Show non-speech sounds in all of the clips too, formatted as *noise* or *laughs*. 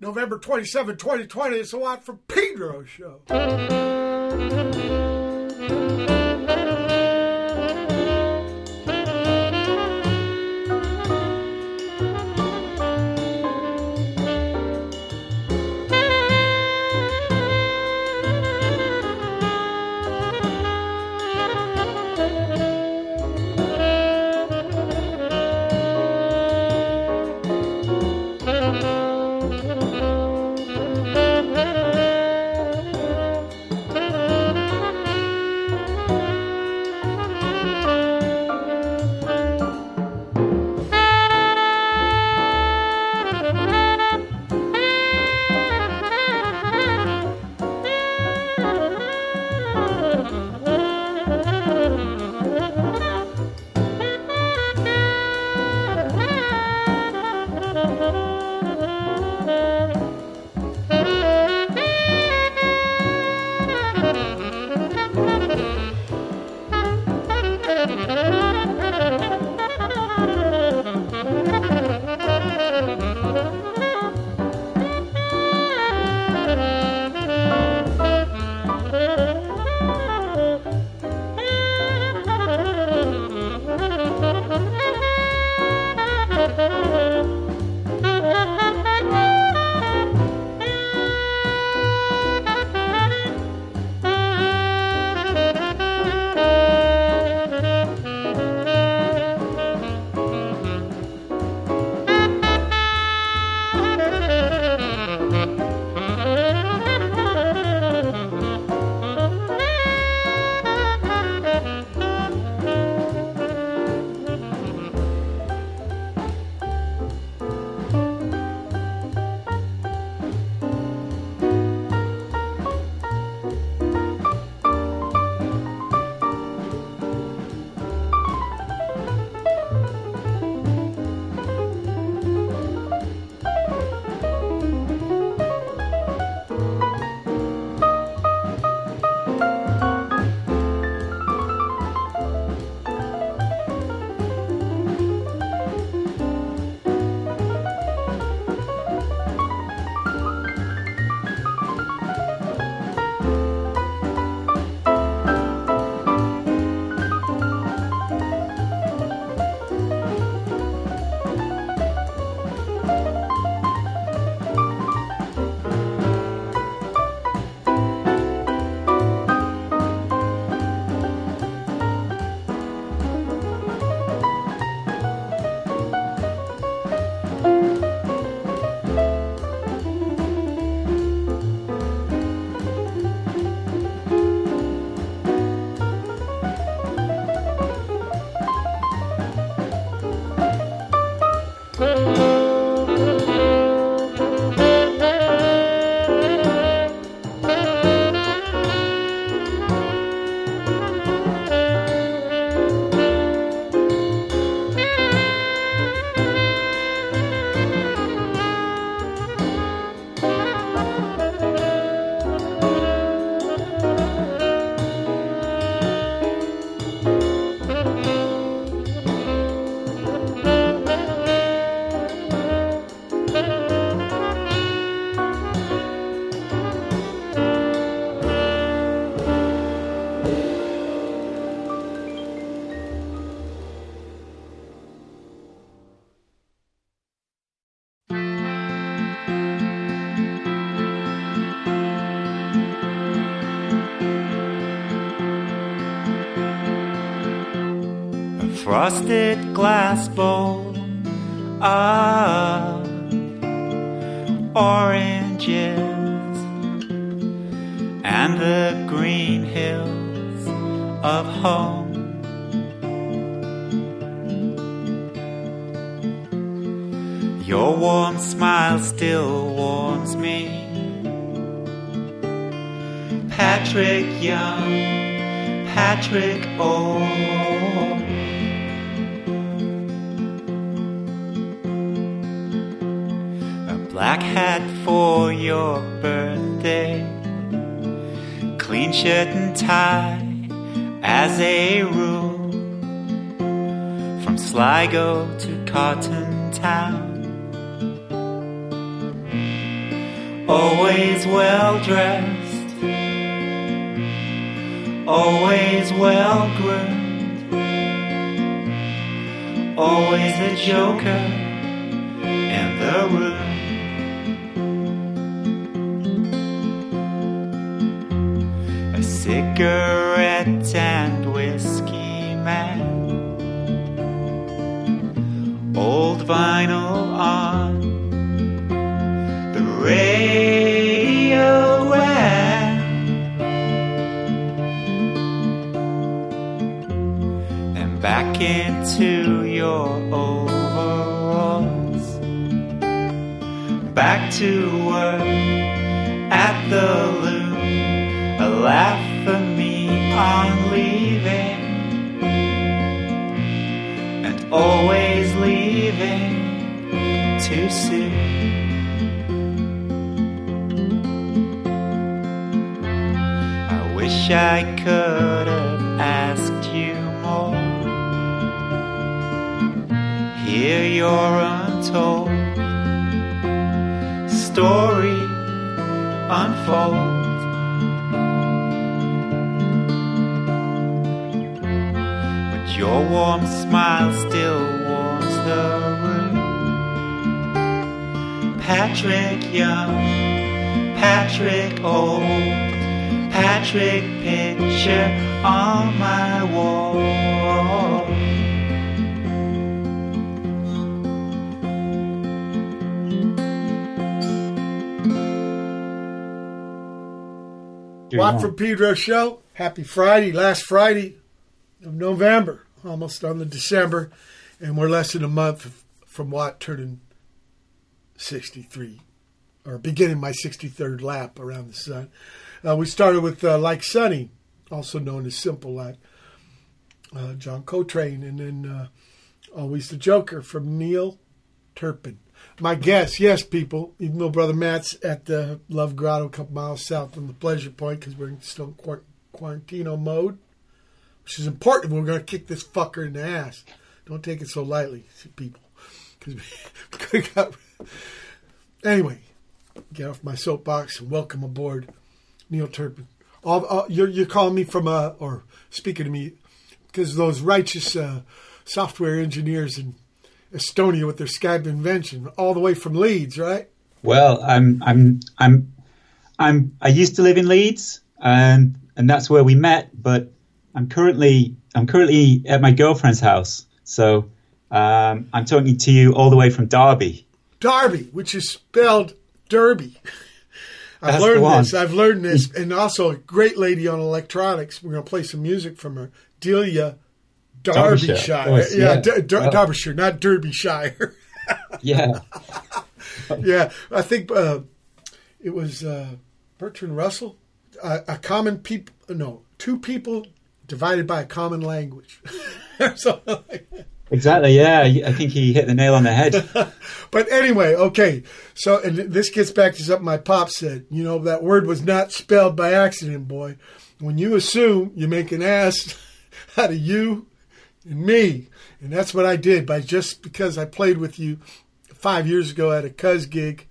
November 27, 2020. It's a lot for Pedro show. frosted glass bowl. I cotton. Back into your overalls. Back to work at the loom. A laugh for me on leaving. And always leaving too soon. I wish I could Hear your untold story unfold. But your warm smile still warms the room. Patrick Young, Patrick Old. Patrick picture on my wall. Watt from Pedro show. Happy Friday, last Friday of November, almost on the December, and we're less than a month from Watt turning 63, or beginning my 63rd lap around the sun. Uh, we started with uh, Like Sonny, also known as Simple Like, uh, John Coltrane, and then uh, Always the Joker from Neil Turpin. My guess, yes, people, even though Brother Matt's at the Love Grotto a couple miles south from the Pleasure Point because we're still in quarantino mode, which is important. We're going to kick this fucker in the ass. Don't take it so lightly, people. Because *laughs* we got. anyway, get off my soapbox and welcome aboard Neil Turpin. All, all, you're, you're calling me from, or speaking to me, because those righteous uh, software engineers in Estonia with their Skype invention, all the way from Leeds, right? Well, I'm I'm I'm I'm I used to live in Leeds, and and that's where we met. But I'm currently I'm currently at my girlfriend's house, so um, I'm talking to you all the way from Derby. Derby, which is spelled Derby. I've That's learned this. I've learned this, and also a great lady on electronics. We're gonna play some music from her, Delia Derbyshire, Derbyshire. of yeah, yeah. D- D- Wow. Derbyshire, not Derbyshire. *laughs* Yeah, yeah, I think uh, it was uh, Bertrand Russell. Uh, a common people, no, two people divided by a common language. *laughs* Like exactly. Yeah, I think he hit the nail on the head. *laughs* But anyway, okay. So, and this gets back to something my pop said. You know, that word was not spelled by accident, boy. When you assume, you make an ass out of you and me. And that's what I did by just because I played with you five years ago at a Cuz gig,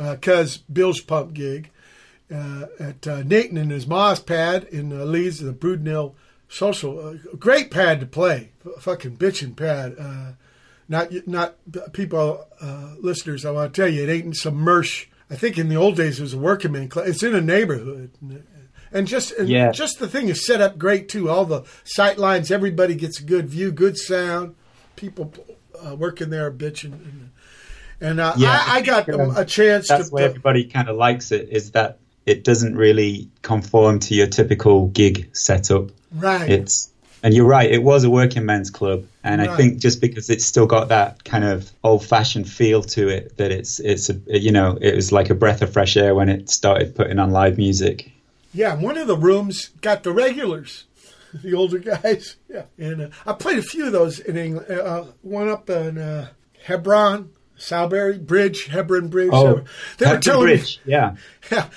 uh, Cuz Bilge Pump gig, uh, at uh, Nathan and his Moss pad in uh, Leeds, the Brudenell Social. Uh, great pad to play. F- fucking bitchin' pad. Uh, not not people uh, listeners. I want to tell you, it ain't some mersh. I think in the old days it was a working man. It's in a neighborhood, and just and Yeah. just the thing is set up great too. All the sight lines, everybody gets a good view, good sound. People uh, working there are bitching, and, and uh, Yeah. I, I got a chance That's to. why everybody kind of likes it. Is that it doesn't really conform to your typical gig setup. right. It's and you're right. It was a working men's club, and Right. I think just because it's still got that kind of old-fashioned feel to it, that it's it's a you know it was like a breath of fresh air when it started putting on live music. Yeah, one of the rooms got the regulars, the older guys. *laughs* Yeah, and uh, I played a few of those in England. Uh, one up in uh, Hebden, Sowerby Bridge, Hebden Bridge. Oh, they were telling Bridge, yeah, me, *laughs* yeah,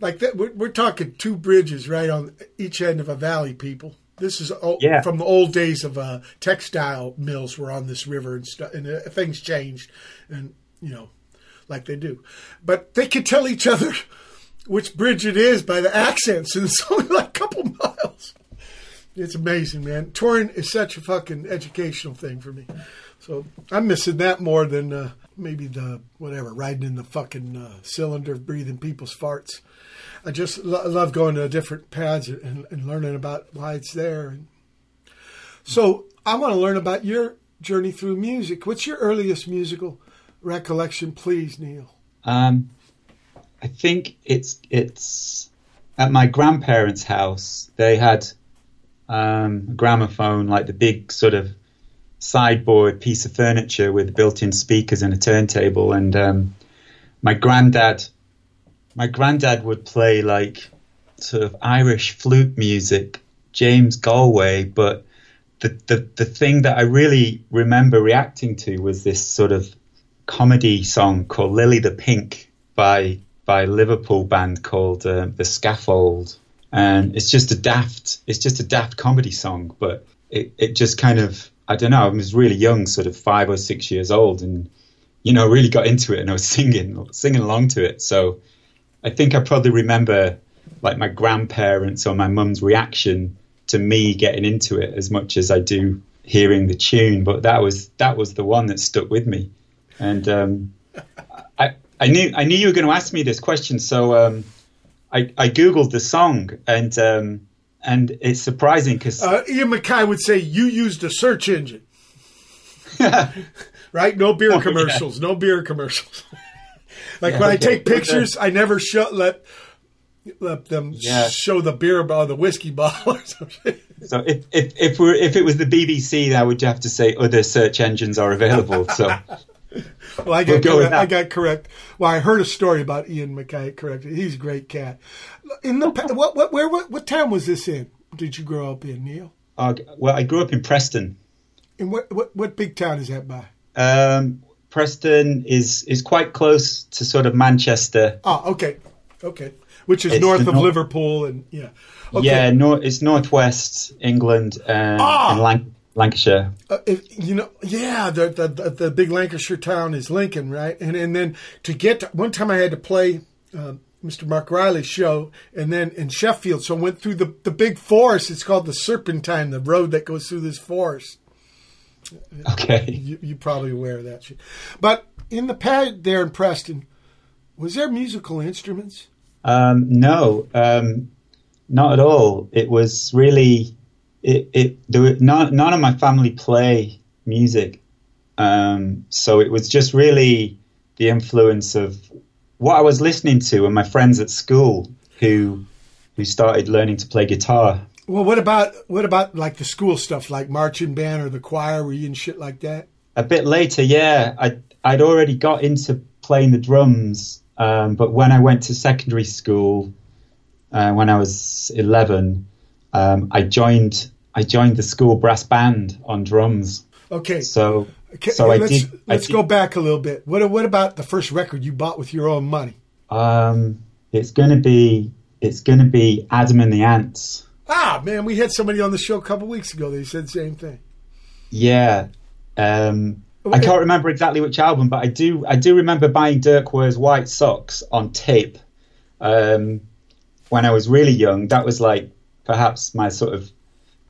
like that. We're, we're talking two bridges right on each end of a valley. People, this is old, Yeah. from the old days of uh, textile mills were on this river and stuff, and uh, things changed, and you know. like they do. But they could tell each other which bridge it is by the accents, and it's *laughs* only like a couple miles. It's amazing, man. Touring is such a fucking educational thing for me. So I'm missing that more than uh, maybe the whatever riding in the fucking uh, cylinder, breathing people's farts. I just lo- love going to different pads and, and learning about why it's there. So I want to learn about your journey through music. What's your earliest musical recollection, please, Neil? Um, I think it's it's at my grandparents' house. They had um, a gramophone, like the big sort of sideboard piece of furniture with built-in speakers and a turntable. And um, my granddad, my granddad would play like sort of Irish flute music, James Galway. But the the the thing that I really remember reacting to was this sort of comedy song called Lily the Pink by by Liverpool band called uh, The Scaffold, and it's just a daft it's just a daft comedy song, but it it just kind of I don't know I was really young, sort of five or six years old, and you know really got into it, and I was *laughs* singing singing along to it. So I think I probably remember like my grandparents or my mum's reaction to me getting into it as much as I do hearing the tune. But that was that was the one that stuck with me, and um, I I knew I knew you were going to ask me this question, so um, I I googled the song and um, and it's surprising because Uh, Ian MacKaye would say you used a search engine, *laughs* right? No beer Oh, yeah. commercials. No beer commercials. *laughs* like Yeah, when I take pictures, I never show, let let them Yeah. show the beer bottle, the whiskey bottle, or *laughs* something. so if if if, we're, if it was the BBC, I would have to say other search engines are available. So *laughs* Well, I got go correct. I got correct. Well, I heard a story about Ian MacKaye. Correct. He's a great cat. In the what what where what, what town was this in? Did you grow up in Neil? uh, well, I grew up in Preston. And what what what big town is that by? Um, Preston is is quite close to sort of Manchester. Oh, okay, okay. Which is It's north of nor- Liverpool, and yeah. Okay. Yeah, nor- it's northwest England and, Ah! and Lan- Lancashire. Uh, if, you know, yeah, the, the the the big Lancashire town is Lincoln, right? And and then to get to, one time I had to play um, Mr. Marc Riley's show, and then in Sheffield, so I went through the the big forest. It's called the Serpentine, the road that goes through this forest. Okay. You you probably aware of that shit. But in the pad there in Preston, was there musical instruments? Um, no, um, not at all. It was really it. it there were none, none of my family play music, um, so it was just really the influence of what I was listening to and my friends at school who who started learning to play guitar. Well, what about what about like the school stuff, like marching band or the choir? Were you in shit like that? A bit later, yeah, I I'd already got into playing the drums, um, but when I went to secondary school, uh, when I was eleven, um, I joined I joined the school brass band on drums. Okay, So Okay, so I let's did. Let's did- go back a little bit. What what about the first record you bought with your own money? Um, it's gonna be it's gonna be Adam and the Ants. Ah, man, we had somebody on the show a couple weeks ago. They said the same thing. Yeah. Um, I can't remember exactly which album, but I do I do remember buying Dirk Wears White Socks on tape um, when I was really young. That was like perhaps my sort of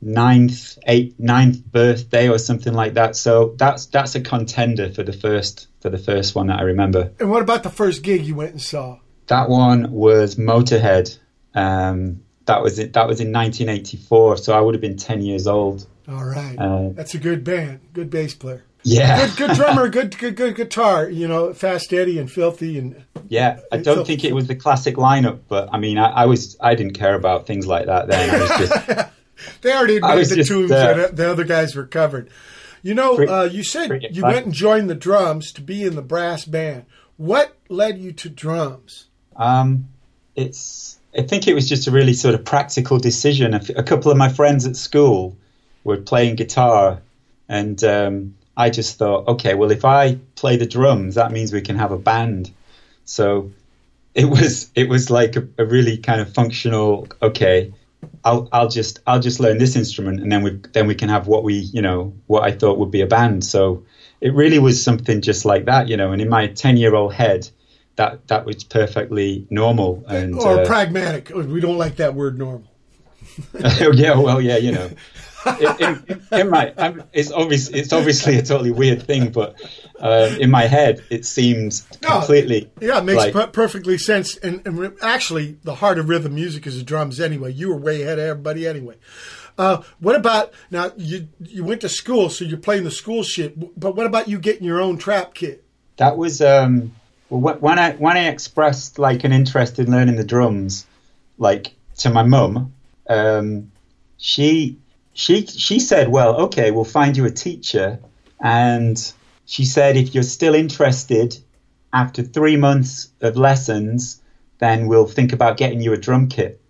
ninth, eighth, ninth birthday or something like that. So that's that's a contender for the first for the first one that I remember. And what about the first gig you went and saw? That one was Motorhead. Um, that was it. That was in 1984, so I would have been 10 years old. All right, Uh, that's a good band, good bass player, Yeah, good good *laughs* drummer, good good good guitar. You know, Fast Eddie and Filthy and Yeah, I don't think it was the classic lineup, but I mean, I, I was I didn't care about things like that then. I was just *laughs* They already made the tunes uh, that the other guys were covered. You know, uh, you said you went and joined the drums to be in the brass band. What led you to drums? um, it's I think it was just a really sort of practical decision. A, f- a couple of my friends at school were playing guitar, and um, I just thought, okay, well, if I play the drums, that means we can have a band. So it was it was like a, a really kind of functional. Okay, I'll I'll just I'll just learn this instrument, and then we then we can have what we you know what I thought would be a band. So it really was something just like that, you know. And in my ten year old head, that that was perfectly normal and or uh, pragmatic. We don't like that word normal. *laughs* yeah, well, yeah, you know. *laughs* in, in, in my, I'm, it's obvious. It's obviously a totally weird thing, but uh, in my head, it seems completely. Yeah, it makes like, per- perfectly sense. And, and actually, the heart of rhythm music is the drums. Anyway, you were way ahead of everybody. Anyway, uh, what about now? You you went to school, so you're playing the school shit. But what about you getting your own trap kit? that was um, when I when I expressed like an interest in learning the drums, like to my mum, um, she she she said, "Well, okay, we'll find you a teacher," and she said, "If you're still interested after three months of lessons, then we'll think about getting you a drum kit."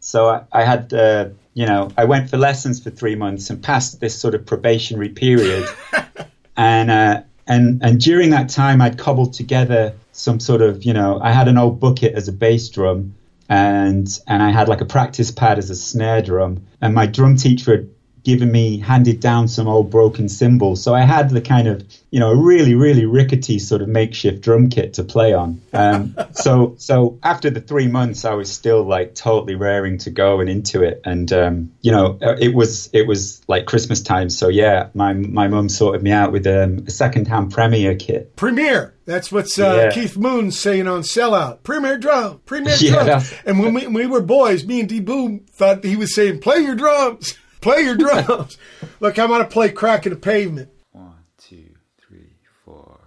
So I, I had, uh, you know, I went for lessons for three months and passed this sort of probationary period, *laughs* and uh, and and during that time, I'd cobbled together some sort of, you know, I had an old bucket as a bass drum, and and I had like a practice pad as a snare drum, and my drum teacher had given me handed down some old broken cymbals, so I had the kind of, you know, a really really rickety sort of makeshift drum kit to play on. Um, *laughs* so so after the three months, I was still like totally raring to go and into it, and um, you know, it was it was like Christmas time, so yeah, my my mum sorted me out with um, a second hand Premier kit. Premier. That's what's uh, Yeah. Keith Moon's saying on Sellout. Premier drum, premier *laughs* Yeah, that's- And when we, when we were boys, me and D. Boon thought he was saying, "Play your drums, *laughs* play your drums." *laughs* Look, I'm gonna play "Crack in the Pavement." One, two, three, four.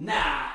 Now,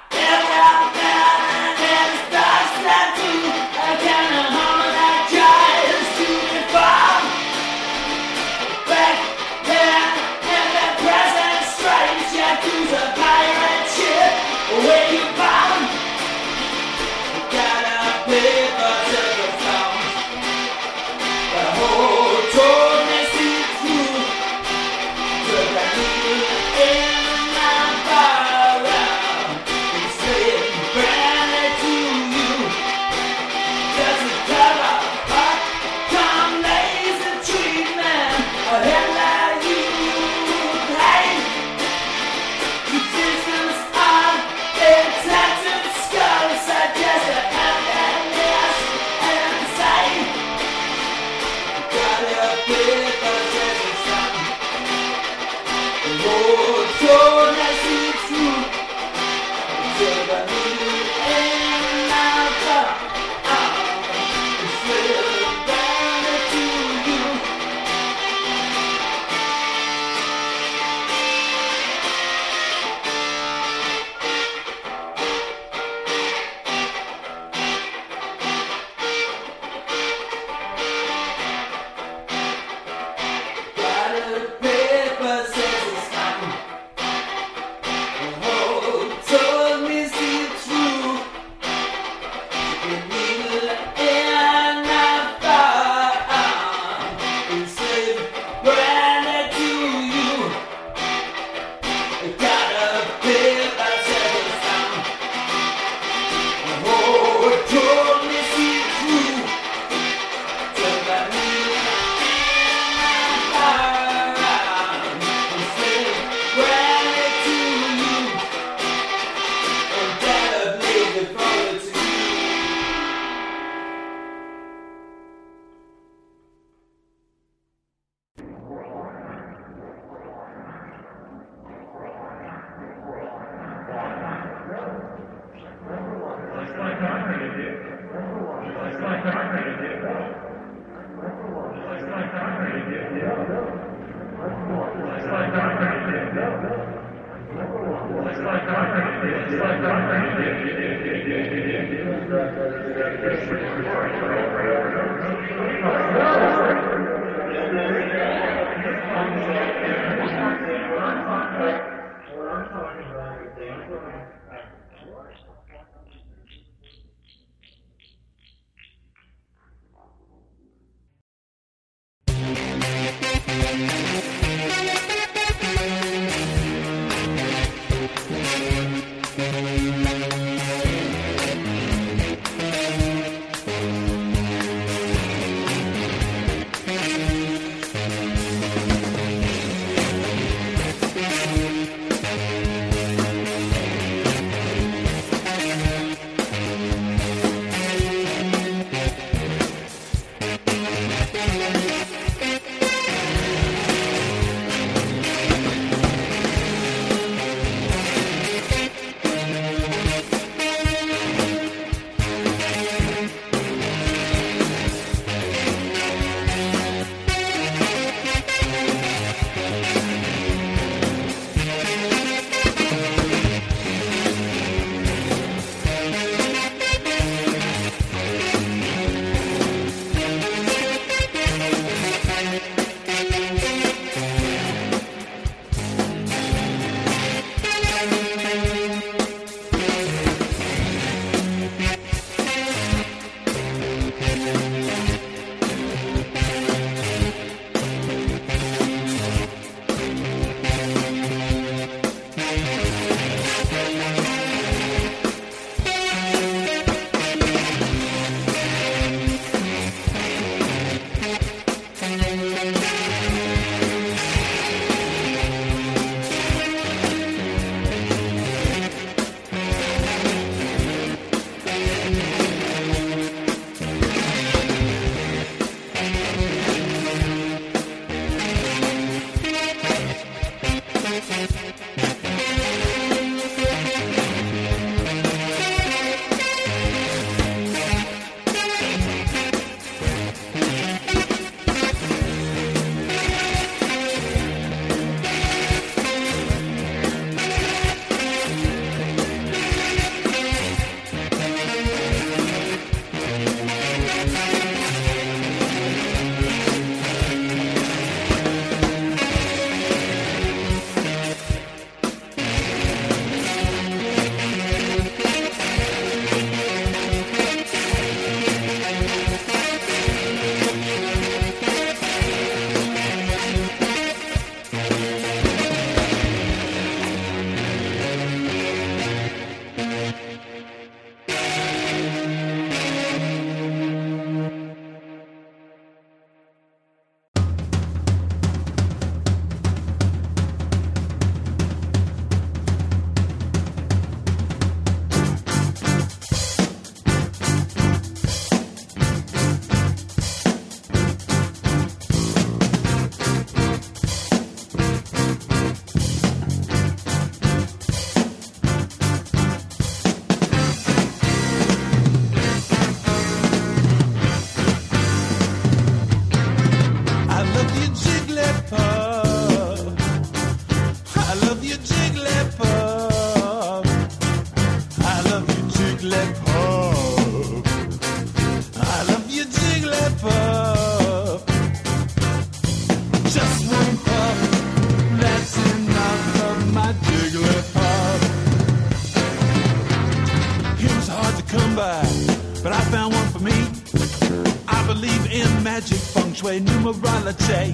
shui, numerology.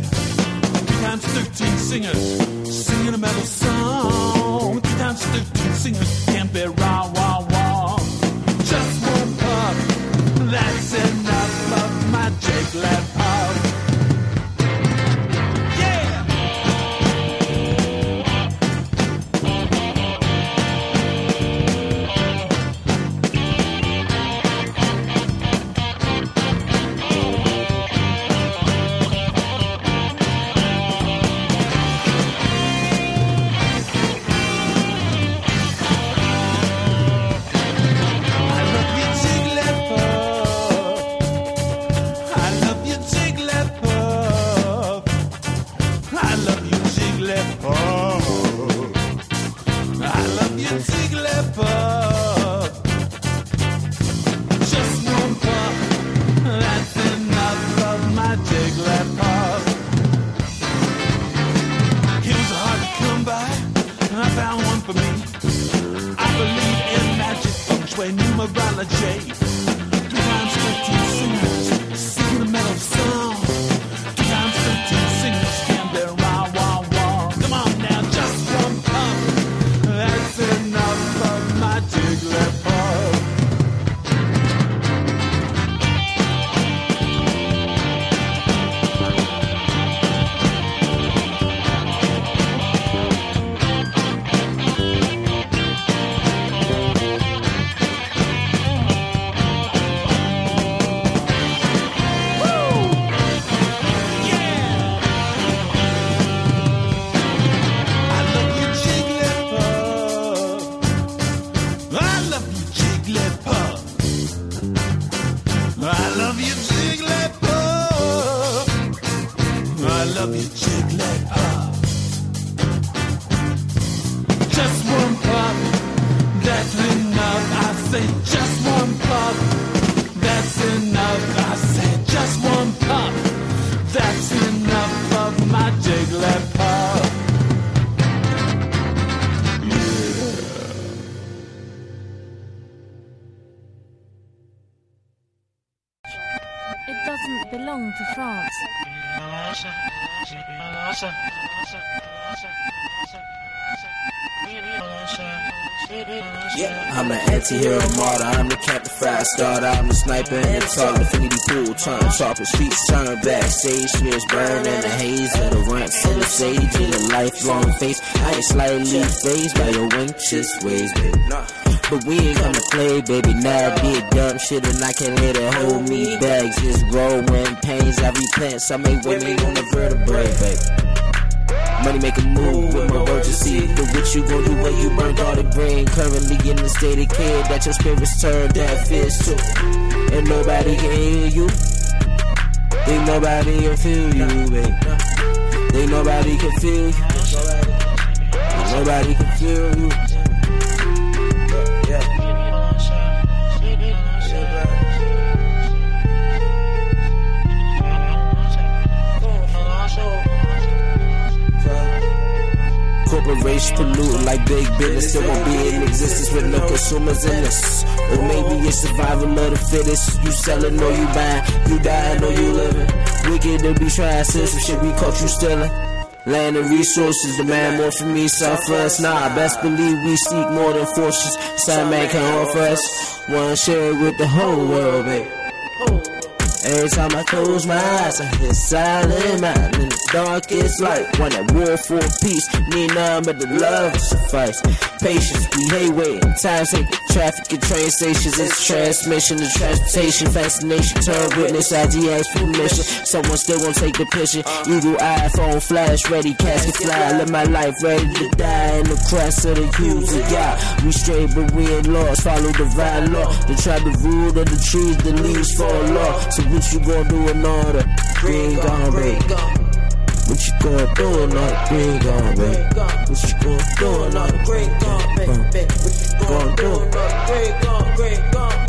Times thirteen singers fire starter, I'm the sniper and the target, infinity pool, turn sharper, streets turn backstage, spirits burn in the haze of the runts and the sage in the lifelong face. I ain't slightly phased by your anxious ways, baby. But we ain't gonna play, baby. Now I did dumb shit and I can't let it hold me back. Just growing pains, I repent. Some make women on the vertebrae, baby. Money make a move with my urgency. Do what you gon' do when you burned all the grain. Currently in the state of care that your spirits turned that fist to. And nobody can hear you. Think nobody can feel you, babe. Think nobody can feel you. Nobody can feel you. Corporations polluting like big business still won't be in existence with no consumers in this. Or maybe it's survival of the fittest. You selling or you buying, you dying or you living. Wicked to be trying some shit we caught you stealing. Land and resources demand more from me, for us. Nah, best believe we seek more than forces. Some man can offer us. Wanna share it with the whole world, babe. Every time I close my eyes, I hear silent man in the darkest light. One that war for peace, need none but the love to suffice. Patience, we hate waiting. Time taking traffic at train stations. It's transmission to transportation. Fascination, turn witness. ID ask permission. Someone still won't take the picture. Eagle eye, phone flash, ready, casket fly. Live my life ready to die in the crest of the hues of God. We straight, but we ain't lost. Follow divine law. The tribe, the rule of the trees, the leaves fall off. So what you gonna do in order? Green gone, babe. What you gonna do in order? Green gone, babe. What you gonna do in order? Green gone, babe. What you gonna do in order? Green gone, green gone.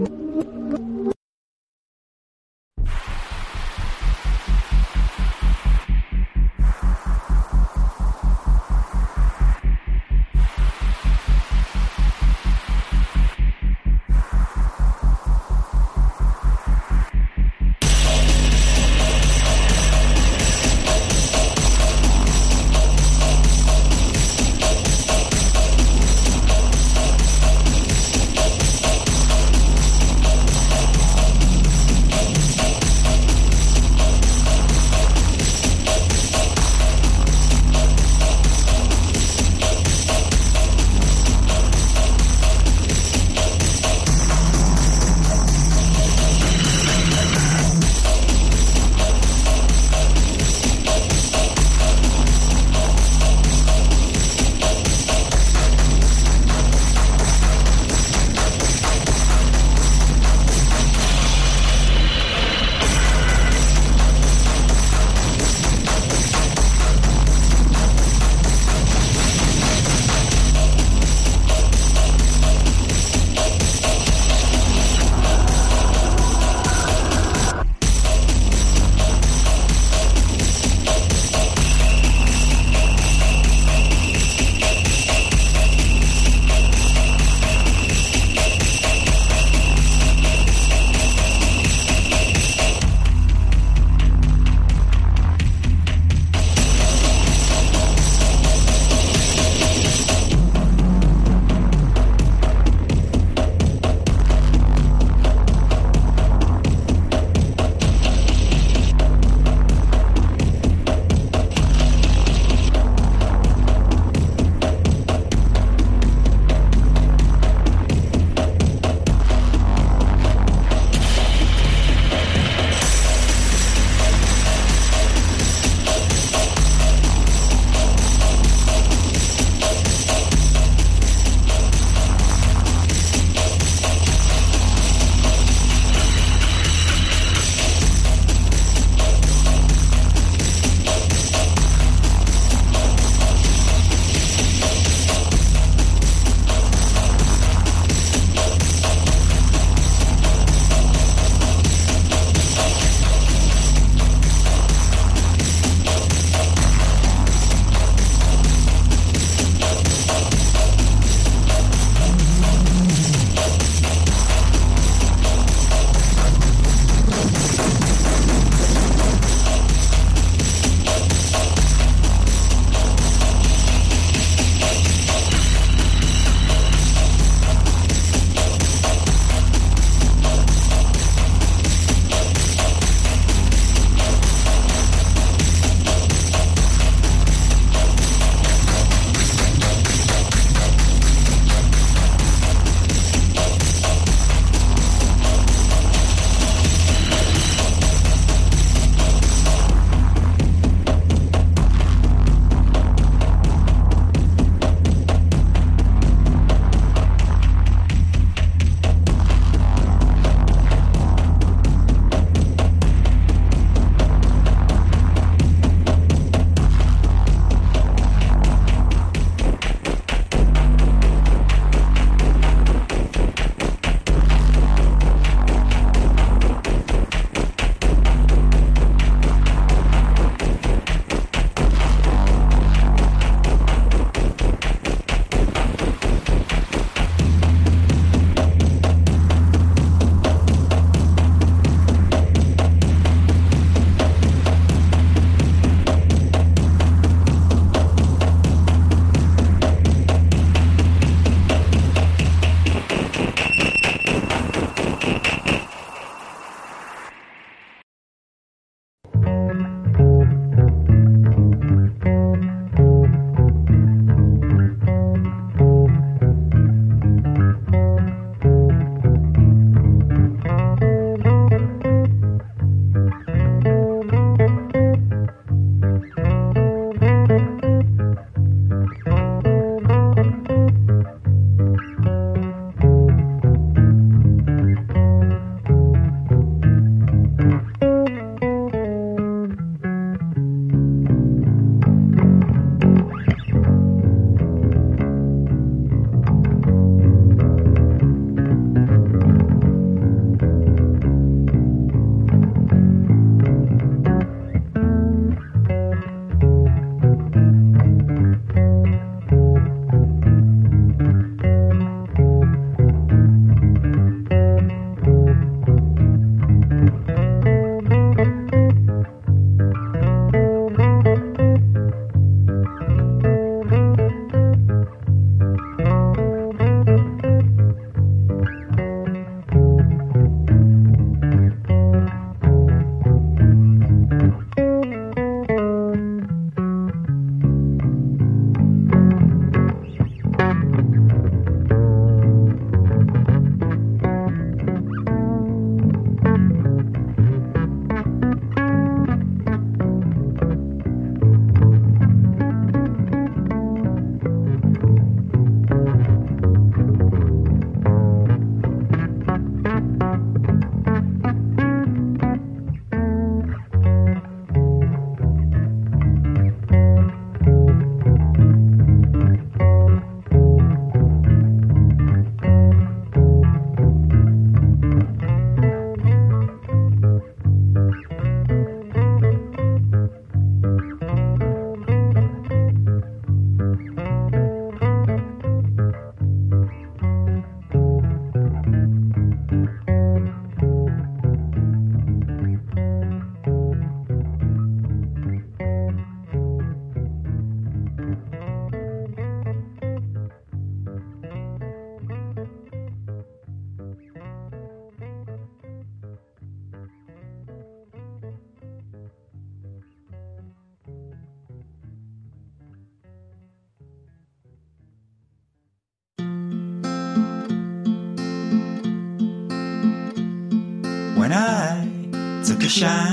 shine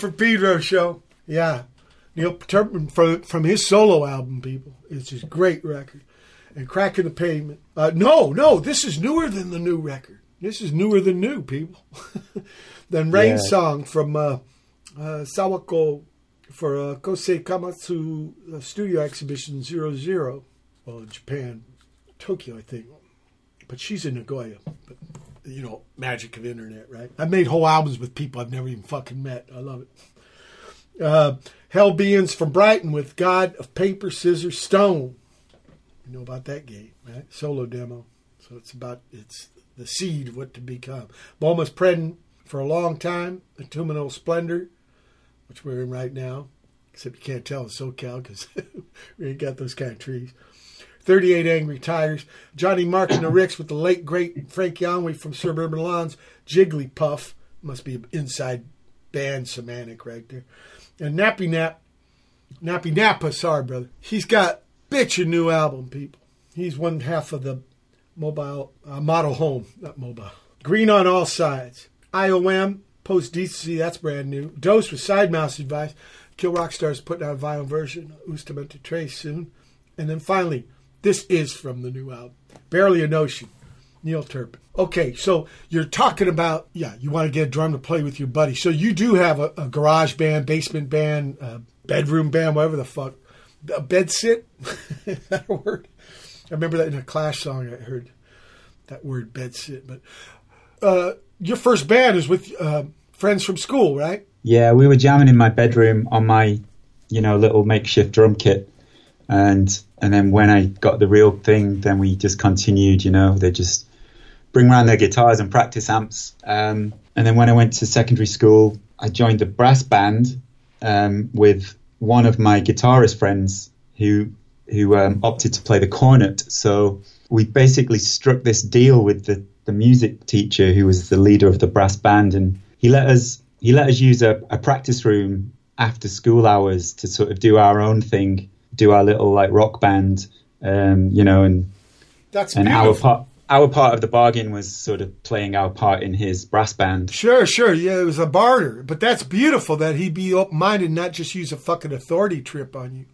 Watt from Pedro show. Yeah. Neil Turpin from, from his solo album, people. It's his great record. And Crack in the Pavement. Uh, no, no, this is newer than the new record. This is newer than new, people. *laughs* than Rain Yeah. Song from uh, uh, Sawako for uh, Kosei Komatsu uh, Studio Exhibition 00. Well, in Japan, Tokyo, I think. But she's in Nagoya. But, you know, magic of internet, right? I've made whole albums with people I've never even fucking met. I love it. Uh, Hell Beings from Brighton with God of Paper, Scissors, Stone. You know about that game, right? Solo demo. So it's about it's the seed of what to become. Bomis Prendin for a long time. Autumnal Splendor, which we're in right now. Except you can't tell in SoCal because *laughs* we ain't got those kind of trees. 38 Angry Tigers. Johnny Mark and the Ricks with the late great Frank Youngway from Suburban Lawns. Jigglypuff. Must be inside band semantic right there. And Nappy Nap. Nappy Nappa, sorry, brother. He's got bitch a new album, people. He's one half of the mobile uh, model home, not mobile. Green on all sides. IOM, Post Decency, that's brand new. Dos with Side Mouse advice. Kill Rock Stars putting out a vinyl version. Justamente Tres soon. And then finally, this is from the new album. Barely a Notion. Neil Turpin. Okay, so you're talking about, yeah, you want to get a drum to play with your buddy. So you do have a, a garage band, basement band, uh, bedroom band, whatever the fuck. A bed sit? *laughs* that word? I remember that in a Clash song I heard that word bed sit. But uh, your first band is with uh, friends from school, right? Yeah, we were jamming in my bedroom on my, you know, little makeshift drum kit, and and then when I got the real thing, then we just continued. You know, they just bring around their guitars and practice amps. Um, and then when I went to secondary school, I joined a brass band um, with one of my guitarist friends who who um, opted to play the cornet. So we basically struck this deal with the, the music teacher who was the leader of the brass band, and he let us he let us use a, a practice room after school hours to sort of do our own thing, do our little like rock band, um, you know, and That's and beautiful. our part our part of the bargain was sort of playing our part in his brass band. Sure, sure. Yeah, it was a barter. But that's beautiful that he'd be open minded and not just use a fucking authority trip on you.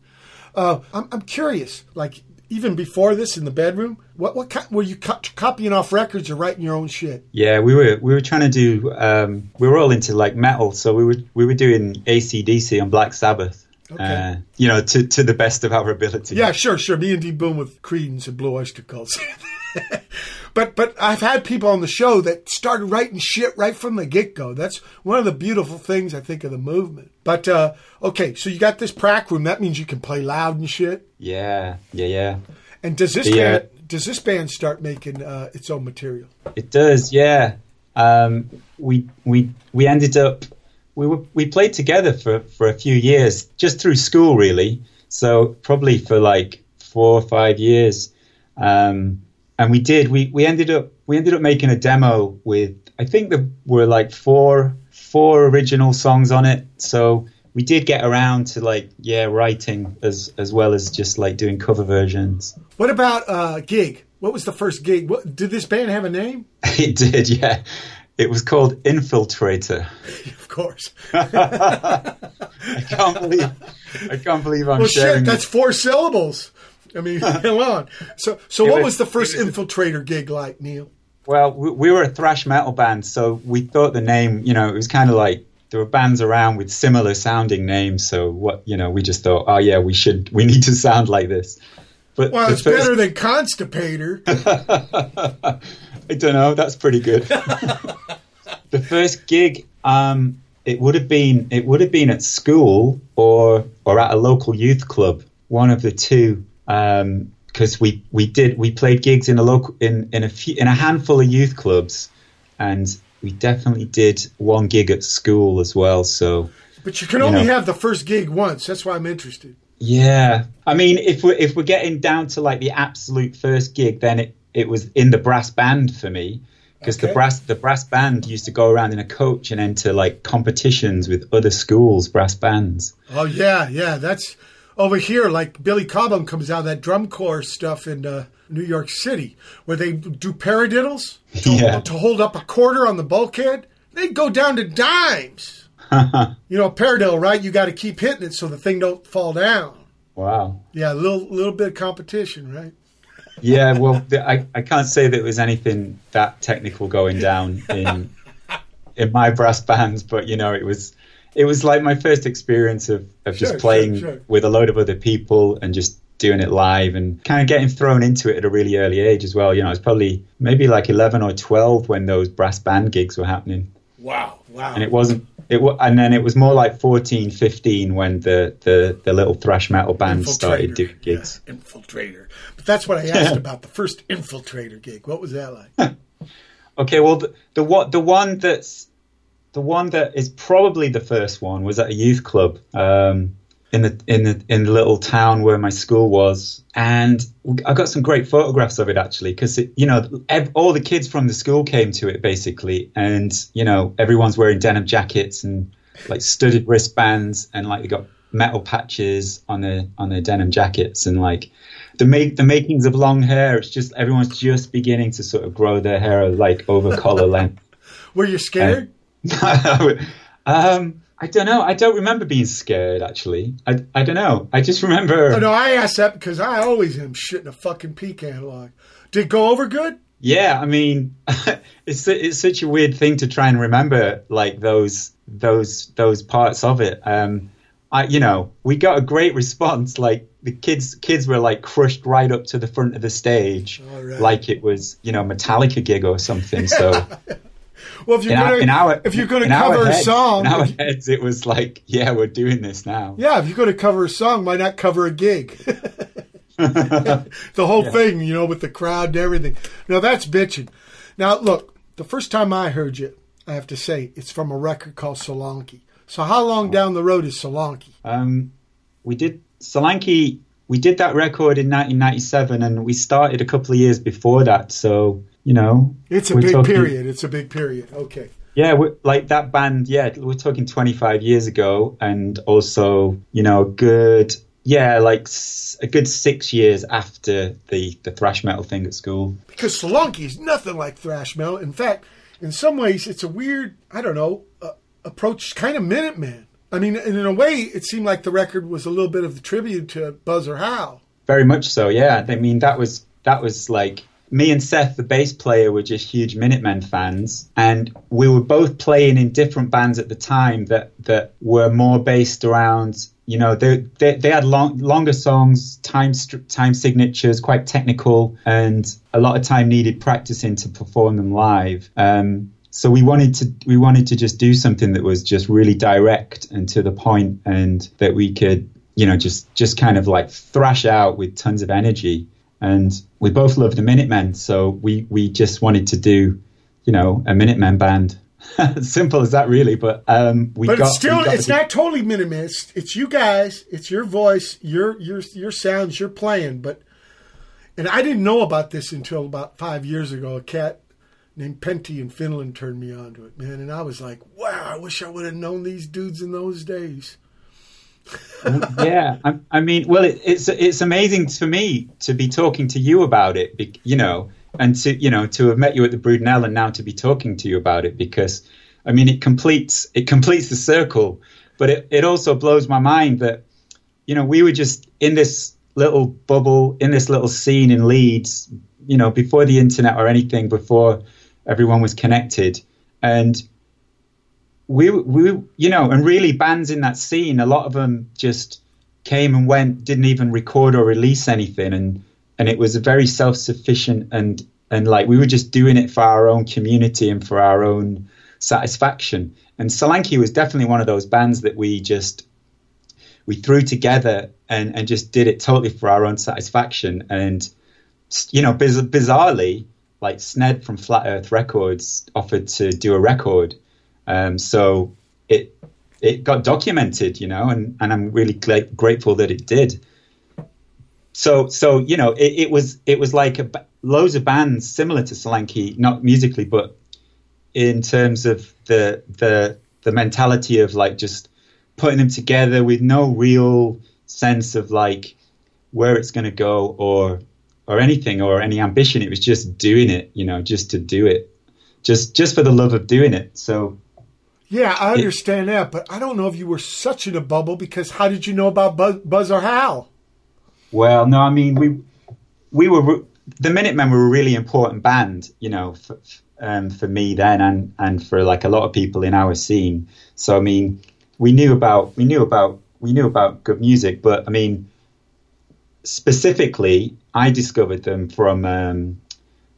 Uh, I'm, I'm curious, like, even before this in the bedroom, what, what kind, were you co- copying off records or writing your own shit? Yeah, we were we were trying to do um, we were all into like metal, so we were we were doing ACDC on Black Sabbath. Okay. Uh, you know, to to the best of our ability. Yeah, sure, sure. Me and D. Boon with Creedence and Blue Oyster Cult. *laughs* but but I've had people on the show that started writing shit right from the get go. That's one of the beautiful things I think of the movement. But uh, okay, so you got this prac room. That means you can play loud and shit. Yeah, yeah, yeah. And does this Yeah. band does this band start making uh, its own material? It does, yeah. Um, we we we ended up we were we played together for for a few years just through school really. So probably for like four or five years, um, and we did we we ended up we ended up making a demo with I think there were like four four original songs on it. So we did get around to like yeah writing as as well as just like doing cover versions. What about uh, gig? What was the first gig? What, did this band have a name? *laughs* It did, yeah. It was called Infiltrator. *laughs* Of course. *laughs* I can't believe I can't believe I'm Well, sharing shit, that's four syllables. I mean, *laughs* come on. So, so It what was- was the first was- infiltrator gig like, Neil? Well, we, we were a thrash metal band, so we thought the name, you know, it was kind of like there were bands around with similar sounding names. So what, you know, we just thought, oh yeah, we should, we need to sound like this. But Well, it's first- better than Constipator. I don't know. That's pretty good. *laughs* the first gig, um, it would have been it would have been at school or or at a local youth club, one of the two. Because we we did we played gigs in a local in in a few, in a handful of youth clubs, and we definitely did one gig at school as well. So But you can only know. have the first gig once. That's why I'm interested. Yeah, I mean, if we're if we're getting down to like the absolute first gig, then it, it was in the brass band for me because the brass the brass band used to go around in a coach and enter like competitions with other schools' brass bands. Oh yeah, yeah. That's over here. Like Billy Cobham comes out of that drum corps stuff in uh, New York City, where they do paradiddles *laughs* to, Yeah. to hold up a quarter on the bulkhead. They go down to dimes. *laughs* you know, paradiddle, right? You got to keep hitting it so the thing don't fall down. Wow. Yeah, a little little bit of competition, right? Yeah, well, I I can't say that there was anything that technical going down in *laughs* in my brass bands, but you know, it was. It was like my first experience of, of Sure, just playing sure, sure. with a load of other people and just doing it live and kind of getting thrown into it at a really early age as well. You know, I was probably maybe like 11 or 12 when those brass band gigs were happening. Wow, wow. And it wasn't, it wa- and then it was more like 14, 15 when the, the, the little thrash metal bands started doing gigs. Yeah, infiltrator. But that's what I *laughs* asked about the first infiltrator gig. What was that like? *laughs* Okay, well, the, the what the one that's the one that is probably the first one was at a youth club um, in the in the in the little town where my school was, and I got some great photographs of it actually because you know ev- all the kids from the school came to it basically, and you know everyone's wearing denim jackets and like studded wristbands and like they got metal patches on their on their denim jackets and like the make the makings of long hair. It's just everyone's just beginning to sort of grow their hair like over collar length. *laughs* Were you scared? *laughs* um, I don't know. I don't remember being scared. Actually, I I don't know. I just remember. Oh, no, I asked that because I always am shitting a fucking peak analog. Did it go over good? Yeah, I mean, *laughs* it's it's such a weird thing to try and remember, like those those those parts of it. Um, I you know we got a great response. Like the kids kids were like crushed right up to the front of the stage, right. like it was you know Metallica gig or something. So. *laughs* Well, if you're in gonna in our if you're gonna cover a song, in our heads, it was like, yeah, we're doing this now. yeah, if you're gonna cover a song, why not cover a gig? *laughs* the whole thing, you know, with the crowd and everything. Now that's bitching. Now look, the first time I heard you, I have to say, it's from a record called Solanke. So how long down the road is Solanke? Um, we did Solanke. We did that record in 1997, and we started a couple of years before that. So you know, It's a big talking- period. It's a big period. Okay. Yeah, like that band. Yeah, we're talking 25 years ago, and also you know, a good yeah, like a good six years after the the thrash metal thing at school. because Solanke is nothing like thrash metal. In fact, in some ways, it's a weird, I don't know, uh, approach, kind of Minuteman. I mean, and in a way, it seemed like the record was a little bit of the tribute to Buzz or Howl. Very much so, yeah. I mean, that was that was like me and Seth, the bass player, were just huge Minutemen fans, and we were both playing in different bands at the time that that were more based around. You know, they they, they had long, longer songs, time time signatures, quite technical, and a lot of time needed practicing to perform them live. Um, so we wanted to we wanted to just do something that was just really direct and to the point, and that we could you know, just just kind of like thrash out with tons of energy. And we both love the Minutemen, so we we just wanted to do, you know, a Minutemen band. *laughs* Simple as that, really. But um, we But got it's still, got it's the- not totally Minuteman. It's, it's you guys, it's your voice, your your your sounds, you're playing. But and I didn't know about this until about five years ago. A cat named Penty in Finland turned me on to it, man. And I was like, wow, I wish I would have known these dudes in those days. Yeah, I, I mean, well, it, it's it's amazing for me to be talking to you about it, you know, and to you know to have met you at the Brudenell and now to be talking to you about it because, I mean, it completes it completes the circle, but it, it also blows my mind that, you know, we were just in this little bubble in this little scene in Leeds, you know, before the internet or anything, before everyone was connected, and we we you know and really bands in that scene a lot of them just came and went didn't even record or release anything. And and it was a very self-sufficient and and like we were just doing it for our own community and for our own satisfaction. And Solanke was definitely one of those bands that we just we threw together and and just did it totally for our own satisfaction. And you know biz- bizarrely like Sned from Flat Earth Records offered to do a record um, so it it got documented, you know, and, and I'm really grateful that it did. So so you know, it, it was it was like a, loads of bands similar to Solanke, not musically, but in terms of the the the mentality of like just putting them together with no real sense of like where it's going to go or or anything or any ambition. It was just doing it, you know, just to do it, just just for the love of doing it. So Yeah, I understand that, but I don't know if you were such in a bubble because how did you know about Buzz, Buzz or Howl? Well, no, I mean we we were the Minutemen were a really important band, you know, for, um, for me then and and for like a lot of people in our scene. So I mean, we knew about we knew about we knew about good music, but I mean, specifically, I discovered them from um,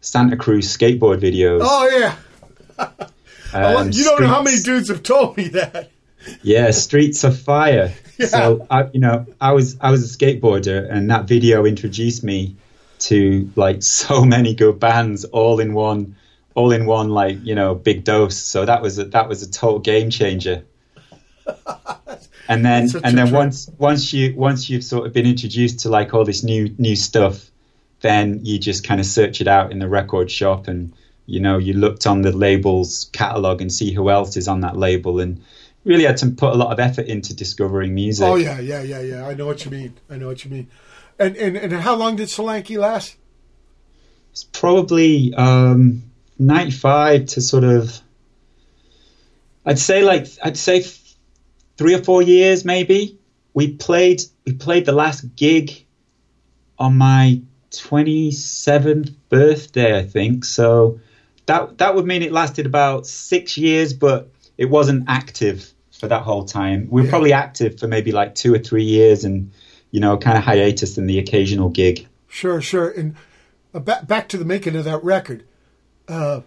Santa Cruz skateboard videos. Oh yeah, *laughs* Um, you don't know how many dudes have told me that. Yeah, Streets on Fire. Yeah. So I, you know, I was I was a skateboarder, and that video introduced me to like *laughs* so many good bands, all in one, all in one, like you know, big dose. So that was a, that was a total game changer. *laughs* And then and then once once you once you've sort of been introduced to like all this new new stuff, then you just kind of search it out in the record shop and you know you looked on the label's catalog and see who else is on that label and really had to put a lot of effort into discovering music. Oh yeah, yeah, yeah, yeah. I know what you mean. I know what you mean. And and and how long did Solanke last? It's probably um, 95 to sort of I'd say like I'd say three or four years maybe. We played we played the last gig on my 27th birthday, I think. So that that would mean it lasted about six years, but it wasn't active for that whole time. We were Yeah. probably active for maybe like two or three years, and you know, kind of hiatus and the occasional gig. Sure, sure. And uh, back back to the making of that record. Uh,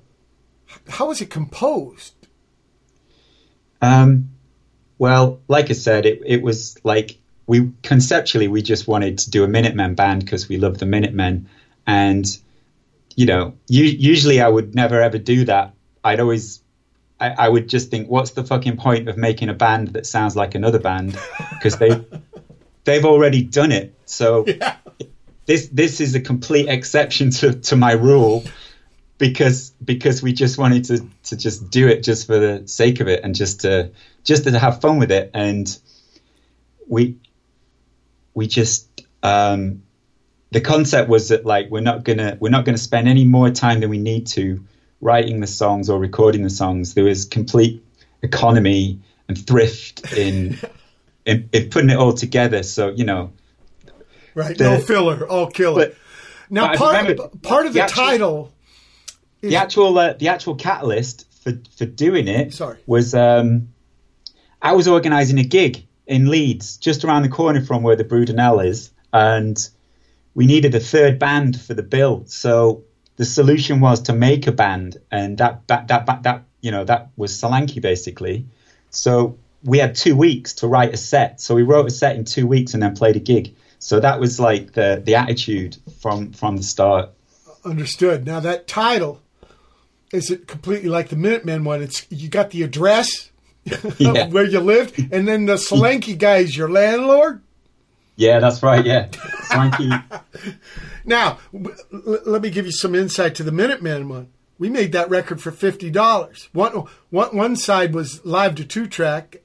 how was it composed? Um, well, like I said, it, it was like we conceptually we just wanted to do a Minutemen band because we love the Minutemen, and you know, u- usually I would never ever do that. I'd always, I, I would just think, what's the fucking point of making a band that sounds like another band? Because they *laughs* they've already done it. So this this is a complete exception to, to my rule because because we just wanted to to just do it just for the sake of it and just to just to have fun with it and we we just um the concept was that like we're not gonna we're not gonna spend any more time than we need to writing the songs or recording the songs there was complete economy and thrift in *laughs* in, in putting it all together so you know Right, The- no filler, all killer. but now, but part remember part of the, the actual- title. the actual uh, the actual catalyst for for doing it Sorry. was um, I was organising a gig in Leeds, just around the corner from where the Brudenell is, and we needed a third band for the bill. So the solution was to make a band, and that that that that, that you know that was Solanke basically. So we had two weeks to write a set. So we wrote a set in two weeks and then played a gig. So that was like the the attitude from from the start. Understood. Now that title is it completely like the Minutemen one? It's you got the address *laughs* Yeah. where you lived, and then the *laughs* Solanke guy is your landlord. Yeah, that's right. Yeah. *laughs* Now, let me give you some insight to the Minutemen one. We made that record for fifty dollars. One, one, one side was live to two track,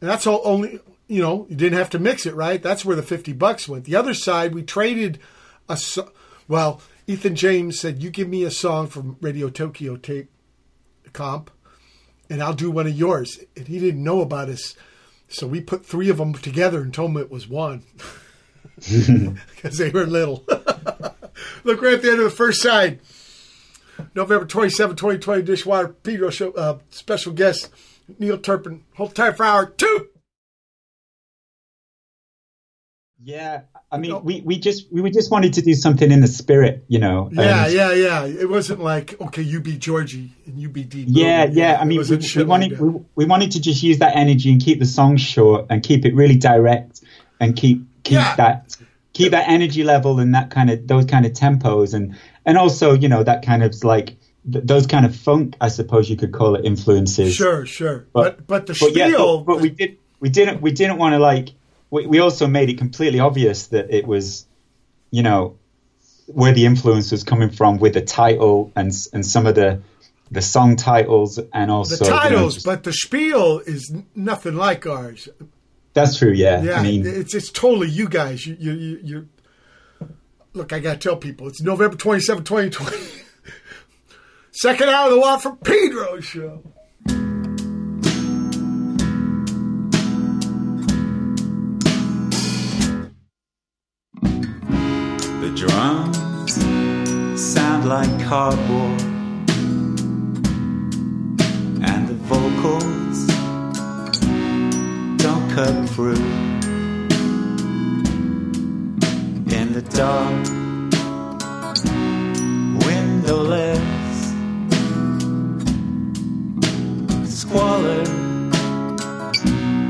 and that's all only you know, you didn't have to mix it, right? That's where the 50 bucks went. The other side, we traded a so- well, Ethan James said, "You give me a song from Radio Tokyo tape comp, and I'll do one of yours." And he didn't know about us, so we put three of them together and told them it was one *laughs* because they were little. *laughs* Look right at the end of the first side. November 27, 2020, Dishwater Pedro show, uh, special guest Neil Turpin. Hold tight for hour two. Yeah, I mean, we, we just we just wanted to do something in the spirit, you know. Yeah, yeah, yeah. It wasn't like okay, you be Georgie and you be D. Yeah, yeah. I mean, we, we like wanted we, we wanted to just use that energy and keep the song short and keep it really direct and keep keep Yeah. that keep that energy level and that kind of those kind of tempos and and also you know that kind of like th- those kind of funk, I suppose you could call it influences. Sure, sure. But but, the but yeah, but, but we did we didn't we didn't want to like we, we also made it completely obvious that it was you know where the influence was coming from with the title and and some of the the song titles and also the you know, titles, just- but the spiel is nothing like ours. that's true yeah, Yeah, I mean it's it's totally you guys. You you you. you look, I gotta tell people it's November 27, 2020. *laughs* Second hour of the Watt from Pedro show. Like cardboard, and the vocals don't cut through. In the dark, windowless, squalor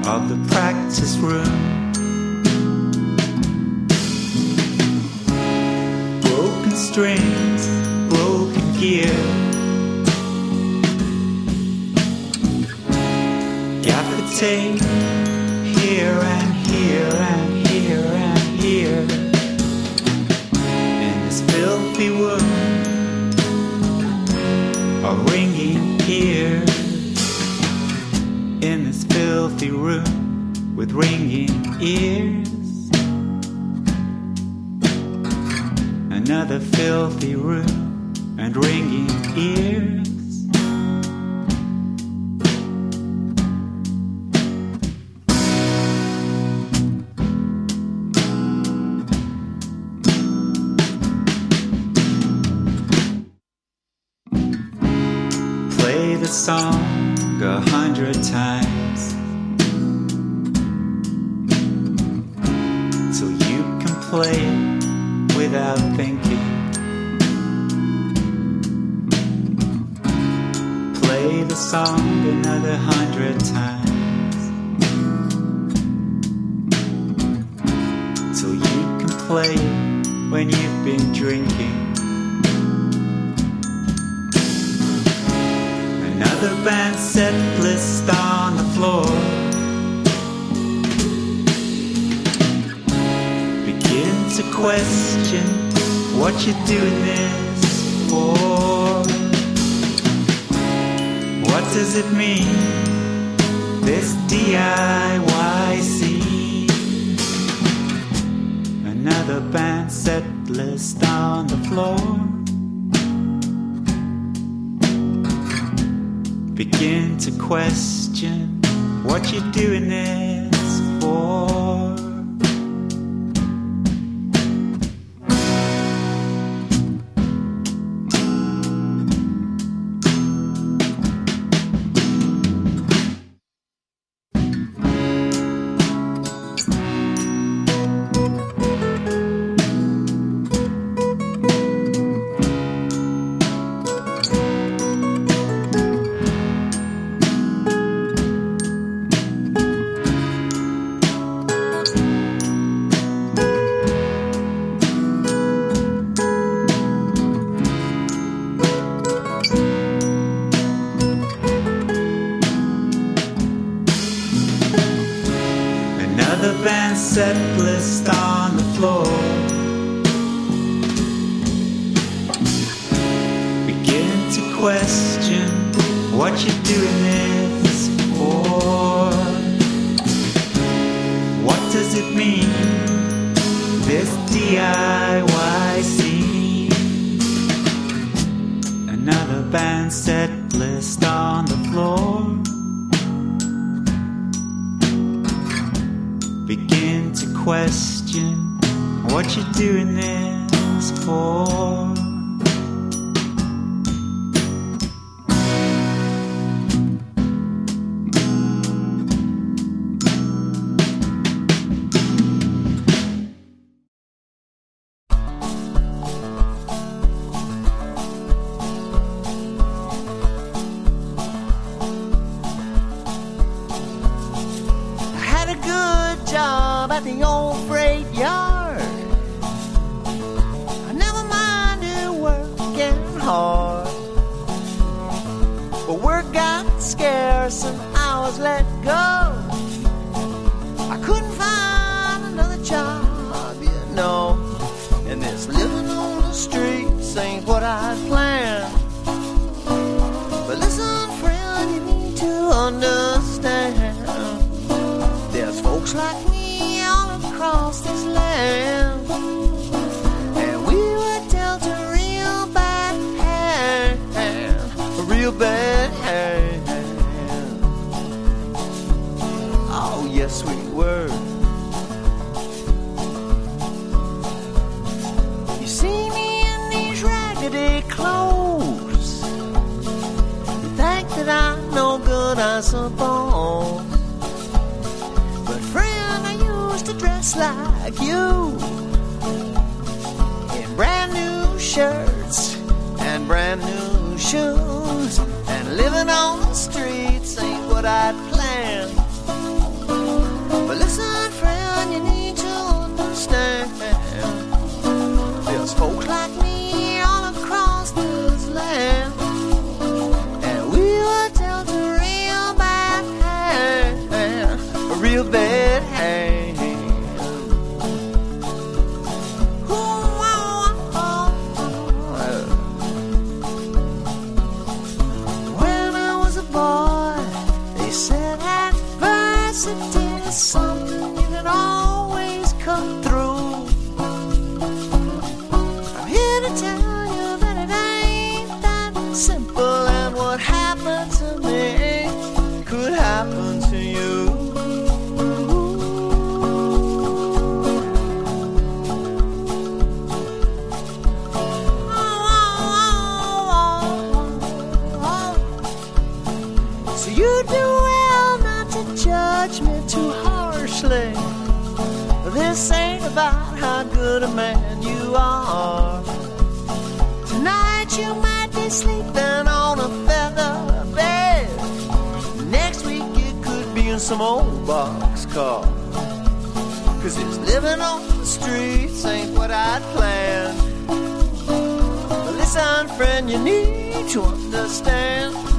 of the practice room. broken strings, gear. Gaffer tape here and here and here and here. In this filthy room of ringing ears. In this filthy room with ringing ears. another filthy room ringing song another hundred times till you can play when you've been drinking. Another band set list on the floor. begin to question what you're doing this does it mean? This DIY scene. Another band set list on the floor. Begin to question what you're doing this for. Friend, you need to understand.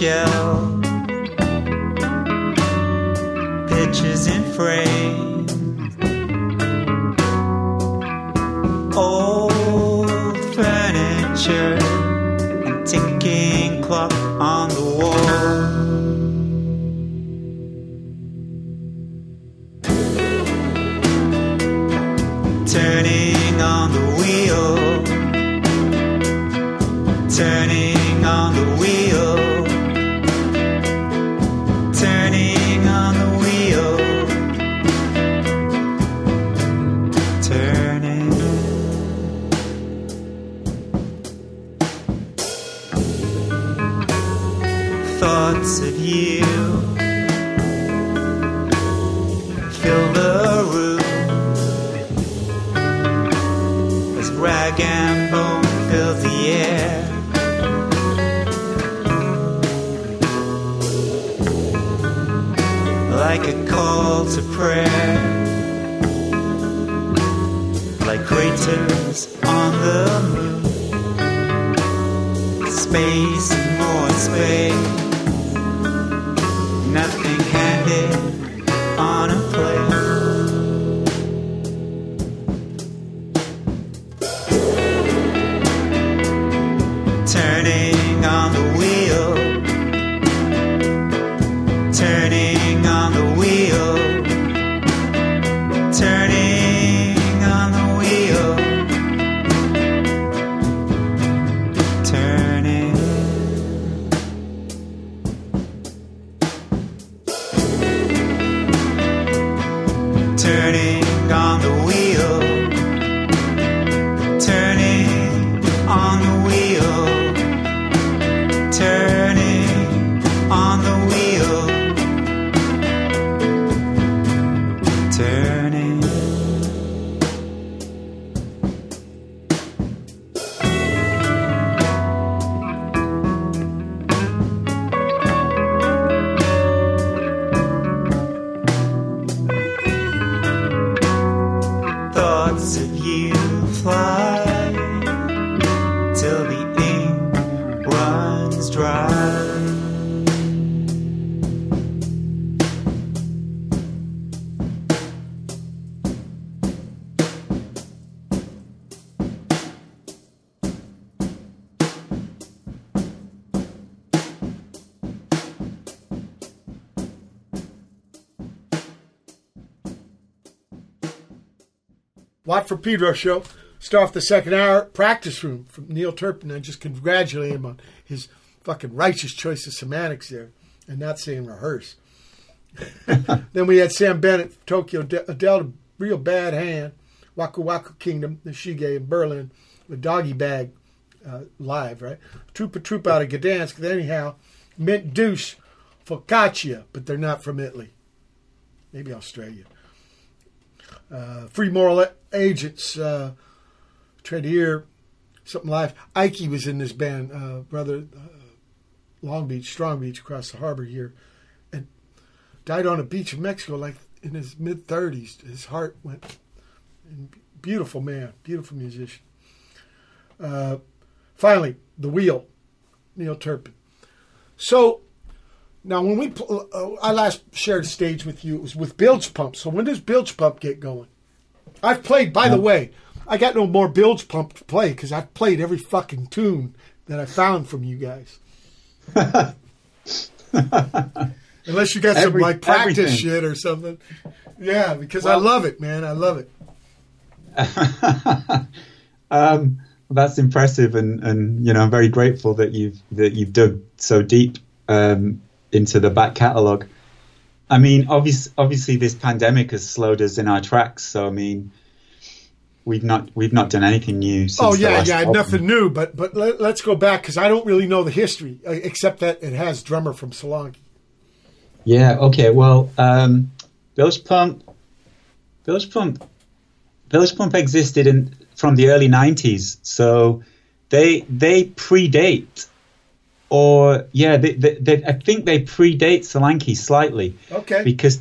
Boards For Pedro show. Start off the second hour. Practice room from Neil Turpin. I just congratulate him on his fucking righteous choice of semantics there and not saying rehearse. *laughs* then we had Samm Bennett, Tokyo De- Delta, real bad hand. Waqwaq Kingdom, the Shige in Berlin, the Doggy Bag uh, live, right? Trupa Trupa out of Gdansk. Anyhow, Mint Douche, Focaccia, but they're not from Italy. Maybe Australia. Uh, Free Moral Agents, uh, Tradere, something live. Ike was in this band, uh, brother, uh, Long Beach, Strong Beach, across the harbor here, and died on a beach in Mexico, like in his mid thirties. His heart went. Beautiful man, beautiful musician. Uh, finally, the wheel, Neil Turpin. So now, when we pl- uh, I last shared a stage with you, it was with Bilge Pump. So when does Bilge Pump get going? I've played. By the way, I got no more Bilge Pump to play because I've played every fucking tune that I found from you guys. *laughs* Unless you got some Every- like practice everything. shit or something. Yeah, because I love it, man. I love it. *laughs* um, that's impressive, and, and you know I'm very grateful that you've that you've dug so deep um, into the back catalogue. I mean, obvious, obviously, this pandemic has slowed us in our tracks. So I mean, we've not we've not done anything new. Since Oh yeah, yeah, album. nothing new. But but let, let's go back because I don't really know the history uh, except that it has drummer from Solanke. Yeah. Okay. Well, um, Bilge Pump, Bilge Pump, Bilge Pump existed in from the early '90s, so they they predate, or yeah, they, they, they, I think they predate Solanke slightly Okay. because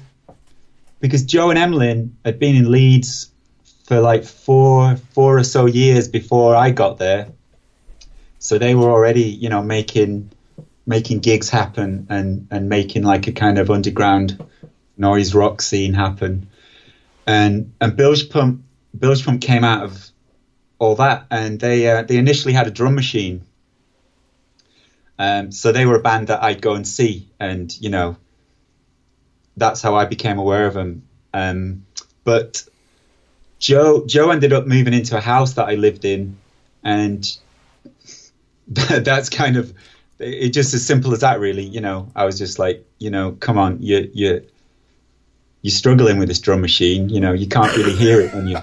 because Joe and Emlyn had been in Leeds for like four four or so years before I got there, so they were already you know making making gigs happen and and making like a kind of underground noise rock scene happen. And and Bilge Pump Bilge Pump came out of all that, and they uh, they initially had a drum machine. Um, so they were a band that I'd go and see, and you know, that's how I became aware of them. Um, but Joe Joe ended up moving into a house that I lived in, and *laughs* that's kind of it. Just as simple as that, really. You know, I was just like, you know, come on, you you you're struggling with this drum machine. You know, you can't really hear it when you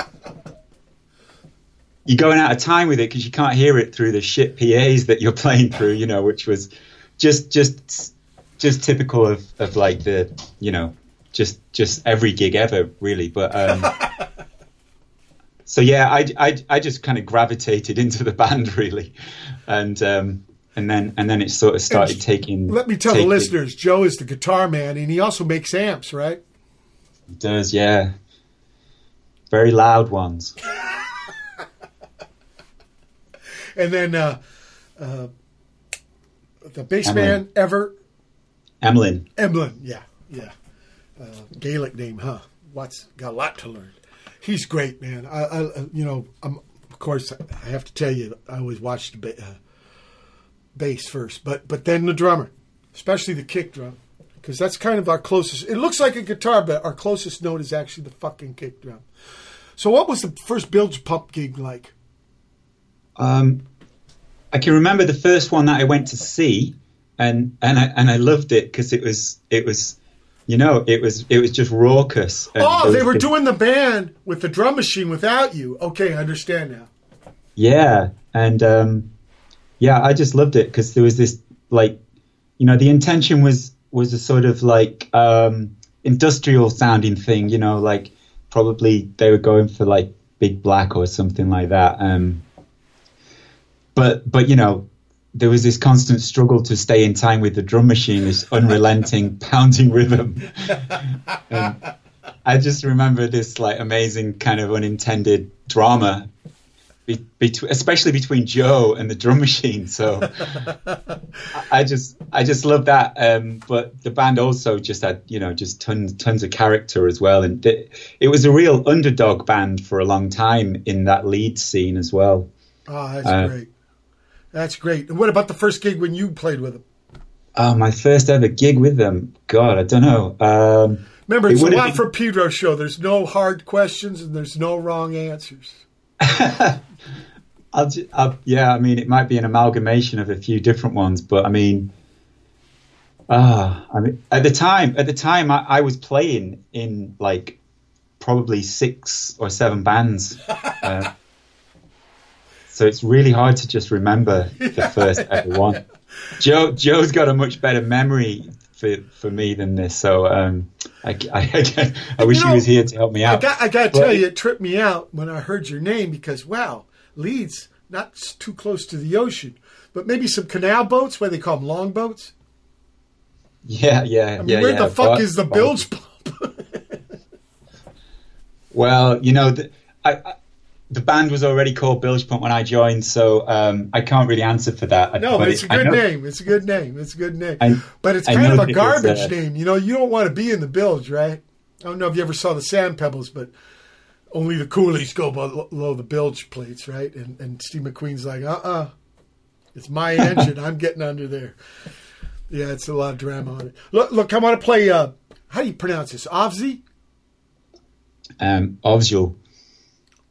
you're going out of time with it because you can't hear it through the shit PAs that you're *laughs* playing through. You know, which was just just just typical of of like the you know just just every gig ever really. But um, *laughs* so yeah, I, I I just kind of gravitated into the *laughs* band really, and um, and then and then it sort of started taking. Let me tell taking- the listeners, Joe is the guitar man, and he also makes amps, right? He does yeah, very loud ones. And then uh, uh, the bass man ever Emlyn, Emlyn, yeah, yeah, uh, Gaelic name, huh? What's got a lot to learn. He's great, man. I, I you know, I'm of course I have to tell you, I always watched the ba- uh, bass first, but but then the drummer, especially the kick drum, because that's kind of our closest. It looks like a guitar, but our closest note is actually the fucking kick drum. So, what was the first Bilge Pump gig like? Um, I can remember the first one that I went to see, and and I and I loved it because it was it was, you know, it was it was just raucous. Oh, they were doing the band with the drum machine without you. Okay, I understand now. Yeah, and um, yeah, I just loved it because there was this like, you know, the intention was was a sort of like um, industrial sounding thing, you know, like probably they were going for like Big Black or something like that. Um, but but you know, there was this constant struggle to stay in time with the drum machine, this unrelenting *laughs* pounding rhythm. *laughs* And I just remember this like amazing kind of unintended drama be, between, especially between Joe and the drum machine. So I- just, I just love that. Um, but the band also just had, you know, just tons, tons of character as well, and it, it was a real underdog band for a long time in that Leeds scene as well. Oh, that's Uh, great. That's great. And what about the first gig when you played with them? Oh, my first ever gig with them. God, I don't know. Um, Remember, It it's a would've lot for Pedro show. There's no hard questions and there's no wrong answers. *laughs* I'll, I'll, yeah, I mean, it might be an amalgamation of a few different ones, but I mean, ah, I mean, at the time, at the time, I, I was playing in like probably six or seven bands, uh, *laughs* so it's really hard to just remember the first ever one. *laughs* Joe, Joe's got a much better memory for for me than this, so um, I, I, I, wish You know, he was here to help me I out. got, I got to tell you, it tripped me out when I heard your name because, wow, Leeds, not too close to the ocean, but maybe some canal boats, where they call them long boats. Yeah, yeah, I mean, yeah. where yeah, the fuck but- is the bilge pump? *laughs* Well, you know, the, I, I, the band was already called Bilge Pump when I joined, so um, I can't really answer for that. No, but it's it- a good know- name. It's a good name. It's a good name. I- but it's kind of a it garbage uh, name. You know, you don't want to be in the bilge, right? I don't know if you ever saw the Sand Pebbles, but only the coolies go below the bilge plates, right? And, and Steve McQueen's like, uh uh it's my *laughs* engine. I'm getting under there. Yeah, it's a lot of drama on it. Look, look I want to play, uh, how do you pronounce this? Ovzi? Um.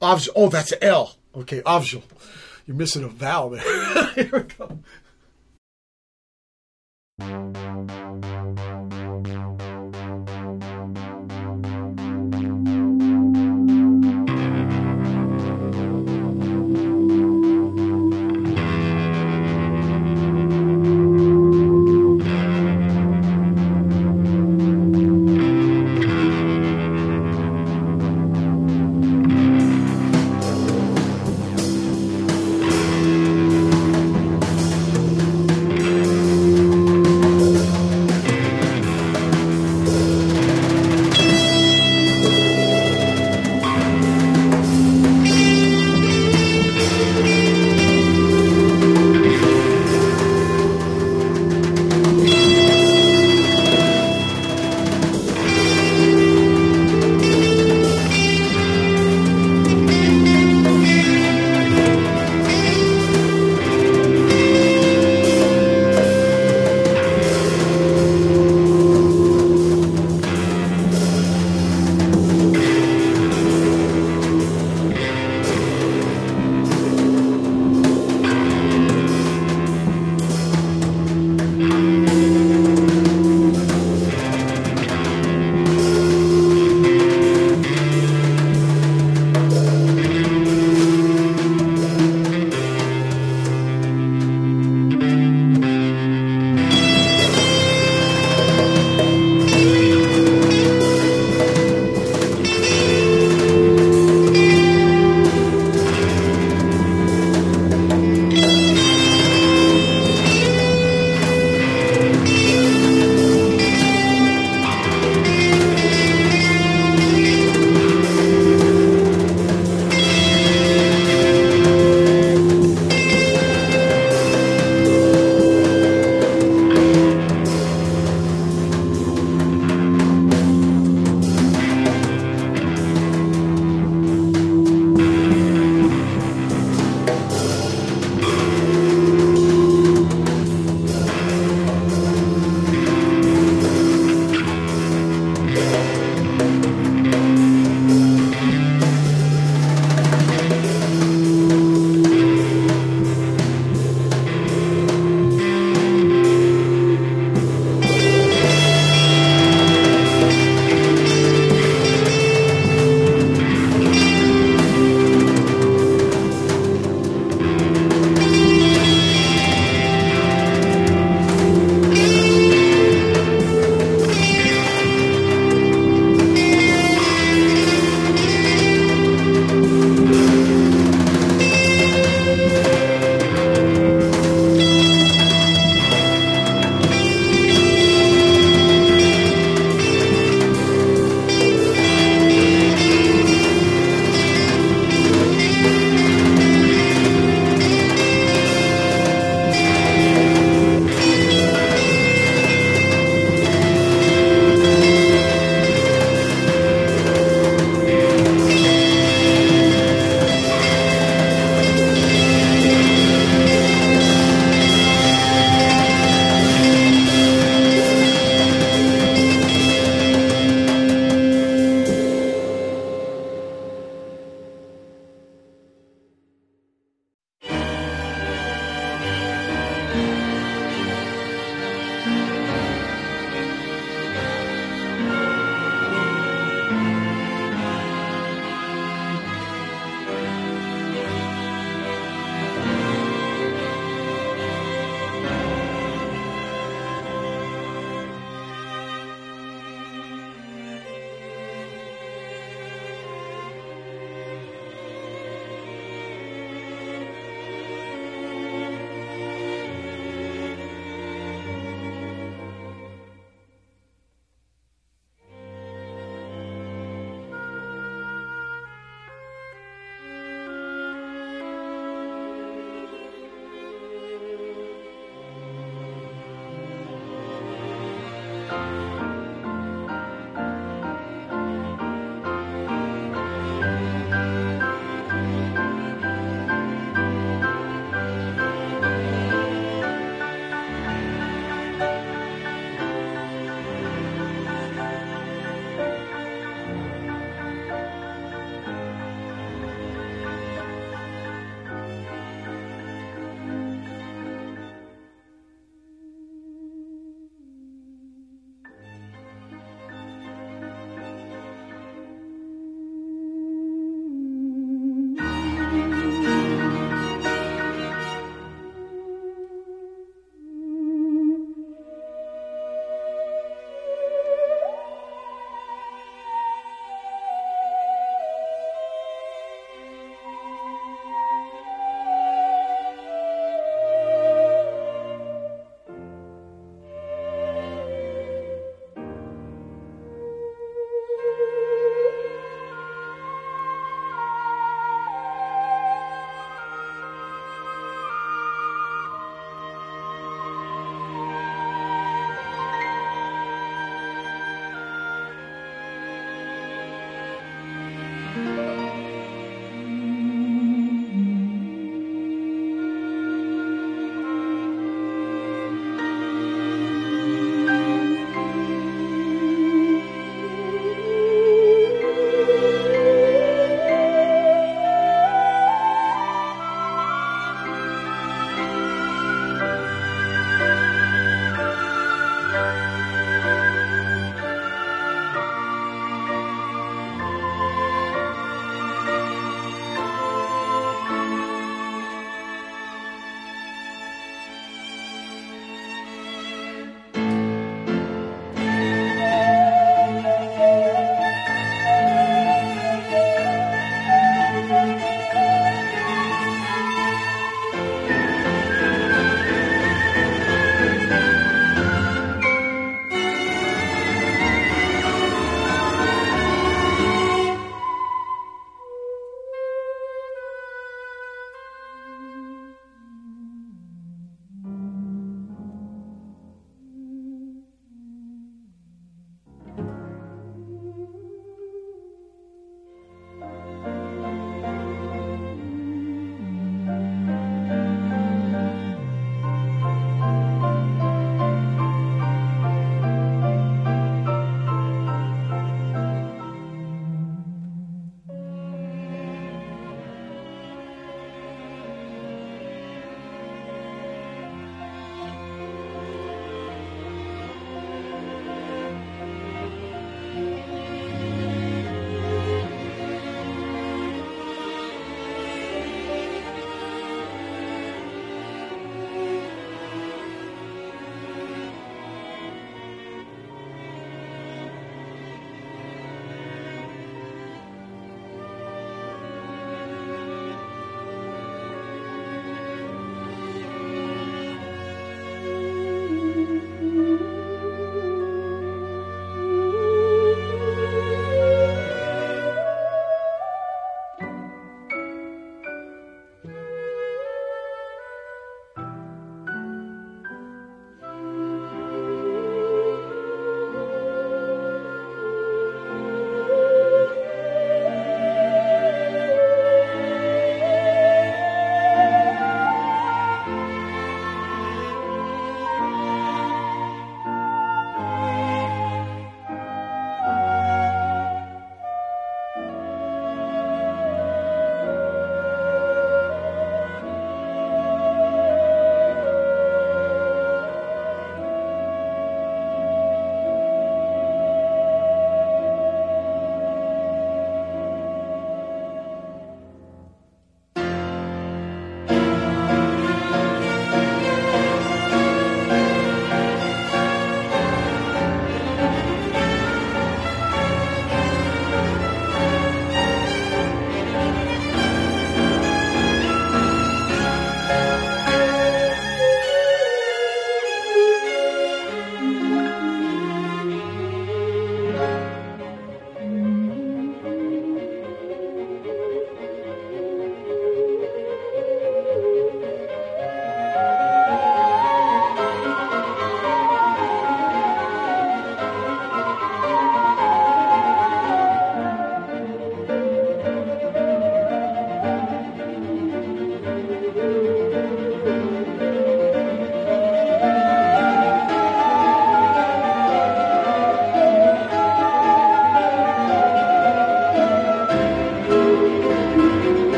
Ovz. Oh, that's L. Okay, Ovzul. You're missing a vowel there. *laughs* Here we go.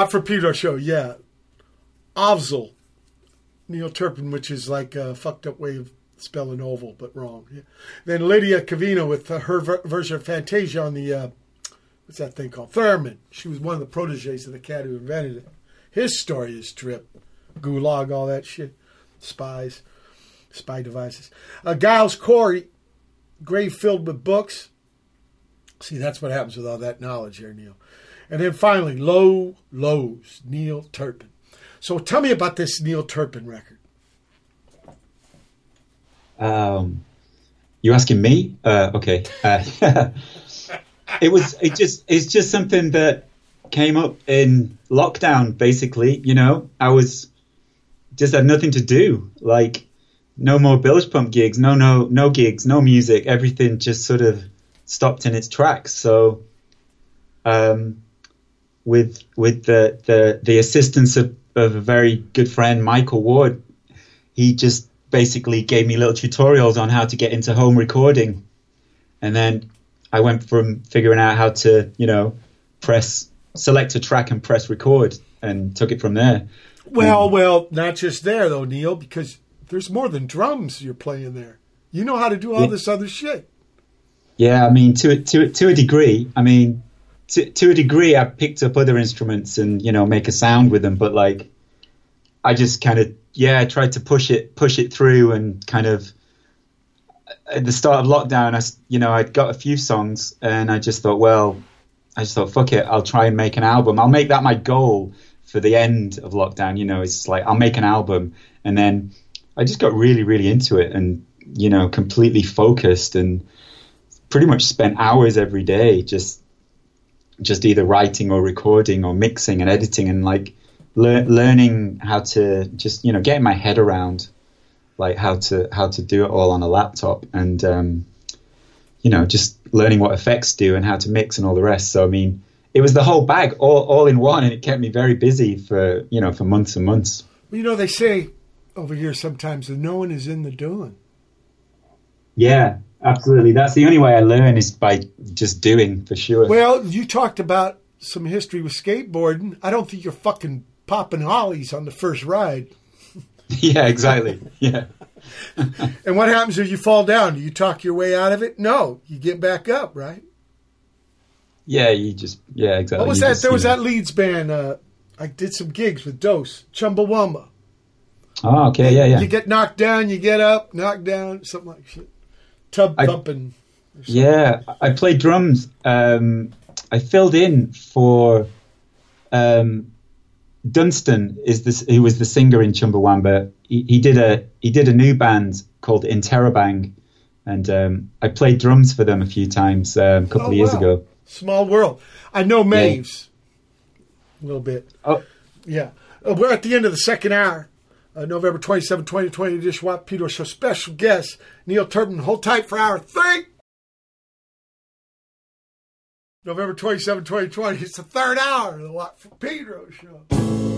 Watt from Pedro show, yeah. Ovzel, Neil Turpin, which is like a fucked up way of spelling oval, but wrong. Yeah. Then Lydia Kavina with uh, her ver- version of Fantasia on the, uh, what's that thing called? theremin. She was one of the proteges of the cat who invented it. His story is trip. Gulag, all that shit. Spies, spy devices. Uh, Giles Corey, grave filled with books. See, that's what happens with all that knowledge here, Neil. And then finally, Low Lows, Neil Turpin. So tell me about this Neil Turpin record. Um, you asking me? Uh, okay. Uh, *laughs* it was. It just. It's just something that came up in lockdown. Basically, you know, I was just had nothing to do. Like, no more Bilge Pump gigs. No, no, no gigs. No music. Everything just sort of stopped in its tracks. So, um, with with the the the assistance of, of a very good friend, Michael Ward, he just basically gave me little tutorials on how to get into home recording. And then I went from figuring out how to, you know, press, select a track and press record and took it from there. Well, well, not just there though, Neil, because there's more than drums you're playing there. You know how to do all Yeah. this other shit. Yeah, I mean, to, to, to a degree, I mean, to, to a degree, I picked up other instruments and, you know, make a sound with them, but like, I just kind of, yeah, I tried to push it, push it through and kind of, at the start of lockdown, I, you know, I'd got a few songs and I just thought, well, I just thought, fuck it, I'll try and make an album. I'll make that my goal for the end of lockdown. You know, it's like I'll make an album, and then I just got really, really into it, and you know, completely focused, and pretty much spent hours every day just, just either writing or recording or mixing and editing, and like lear- learning how to just you know getting my head around like how to how to do it all on a laptop and um, you know just learning what effects do and how to mix and all the rest. So i mean it was the whole bag all, all in one and it kept me very busy for you know for months and months. Well, you know, they say over here sometimes that no one is in the doing. yeah absolutely that's the only way i learn is by just doing for sure Well, you talked about some history with skateboarding. I don't think you're fucking popping ollies on the first ride. *laughs* yeah exactly yeah *laughs* And what happens if you fall down? Do you talk your way out of it? No, you get back up, right? yeah you just yeah exactly What was You that? just, there was know. that Leeds band. Uh, I did some gigs with Dos, Chumbawamba. Oh, okay, yeah, yeah. You get knocked down, you get up, knocked down, something like shit. Tub I- thumping. Yeah, I played drums. Um, I filled in for um, Dunstan. Is this? Who was the singer in Chumbawamba? He, he did a he did a new band called Interrobang, and um, I played drums for them a few times um, a couple Oh, of years wow. ago. Small world. I know Mavis a little bit. Oh, Yeah. Uh, we're at the end of the second hour. Uh, November 27, 2020, Dish Watt Peter Show. Special guest, Neil Turpin. Hold tight for hour three. November 27, 2020. It's the third hour of the from Pedro Show.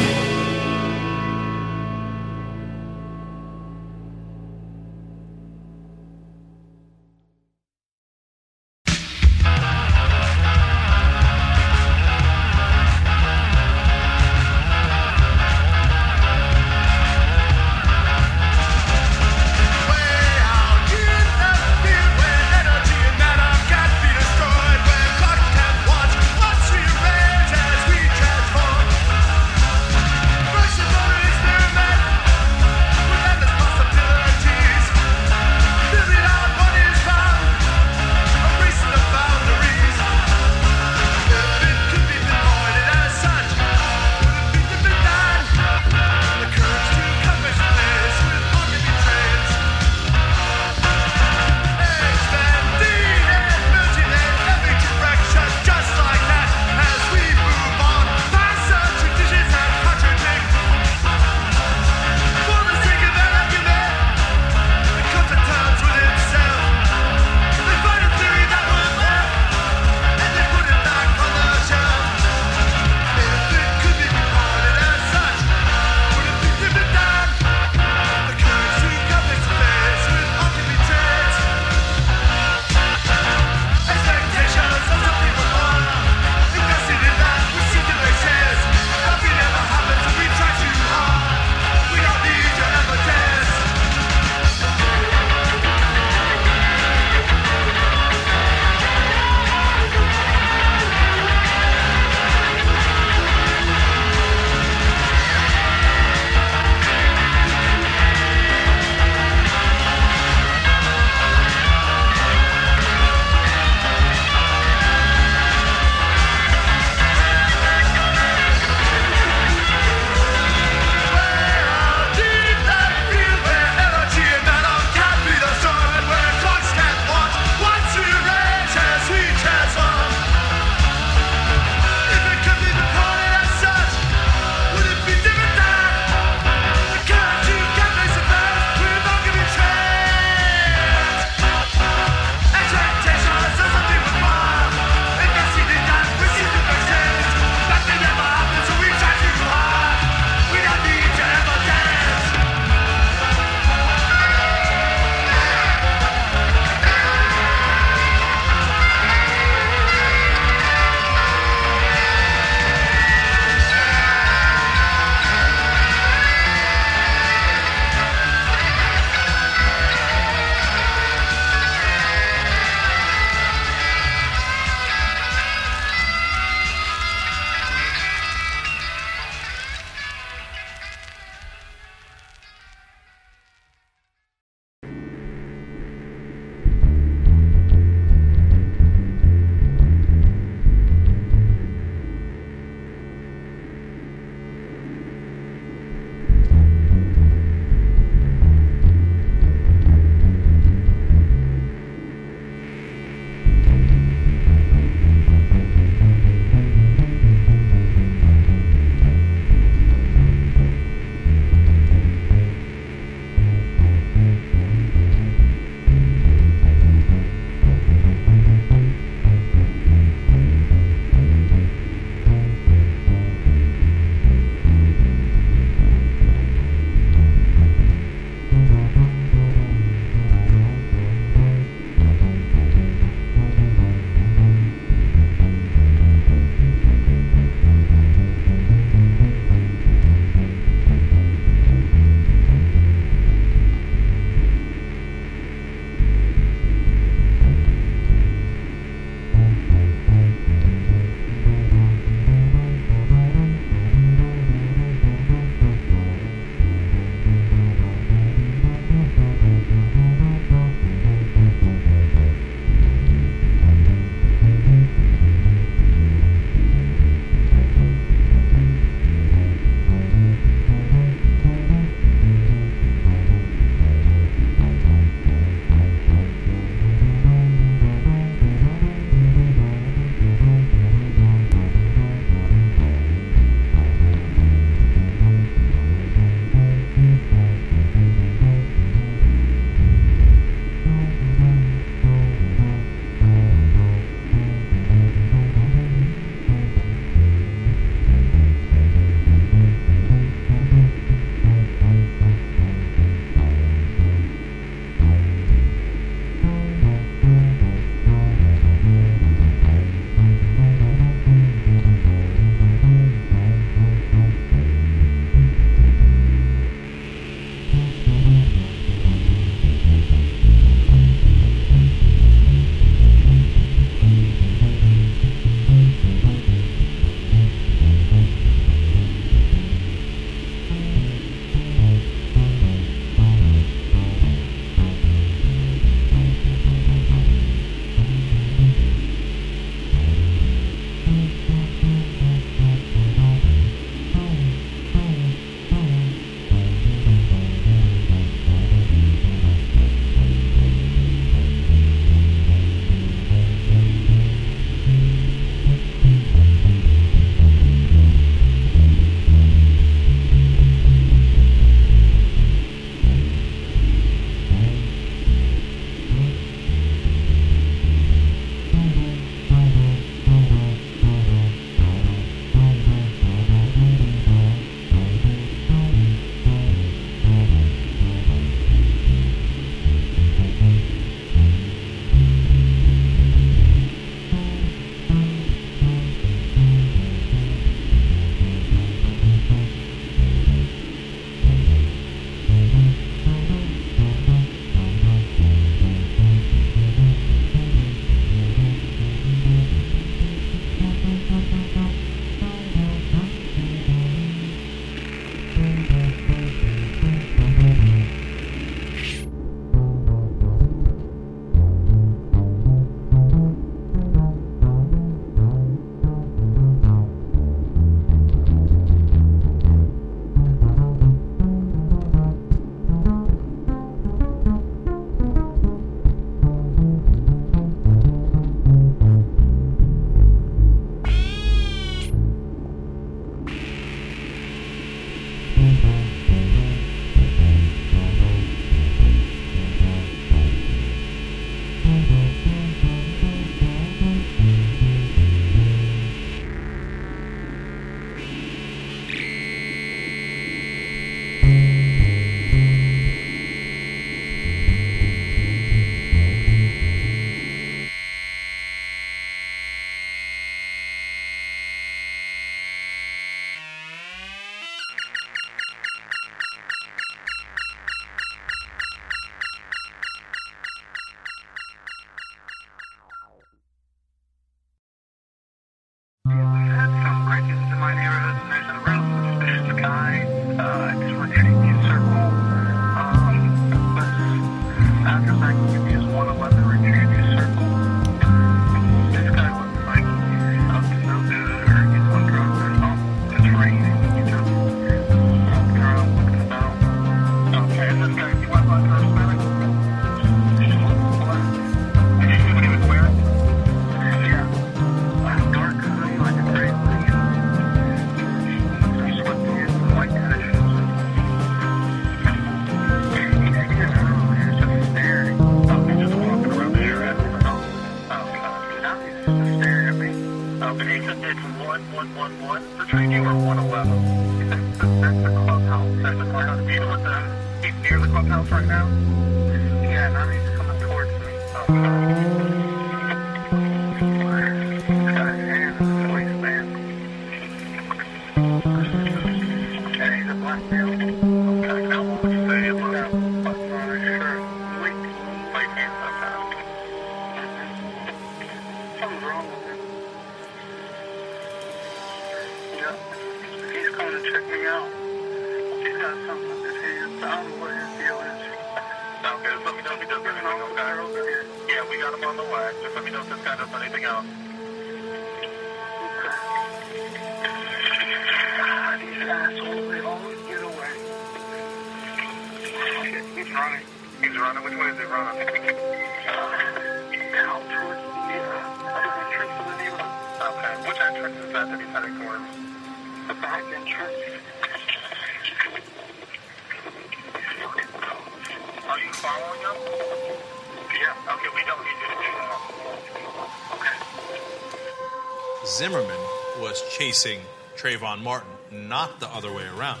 Was chasing Trayvon Martin, not the other way around.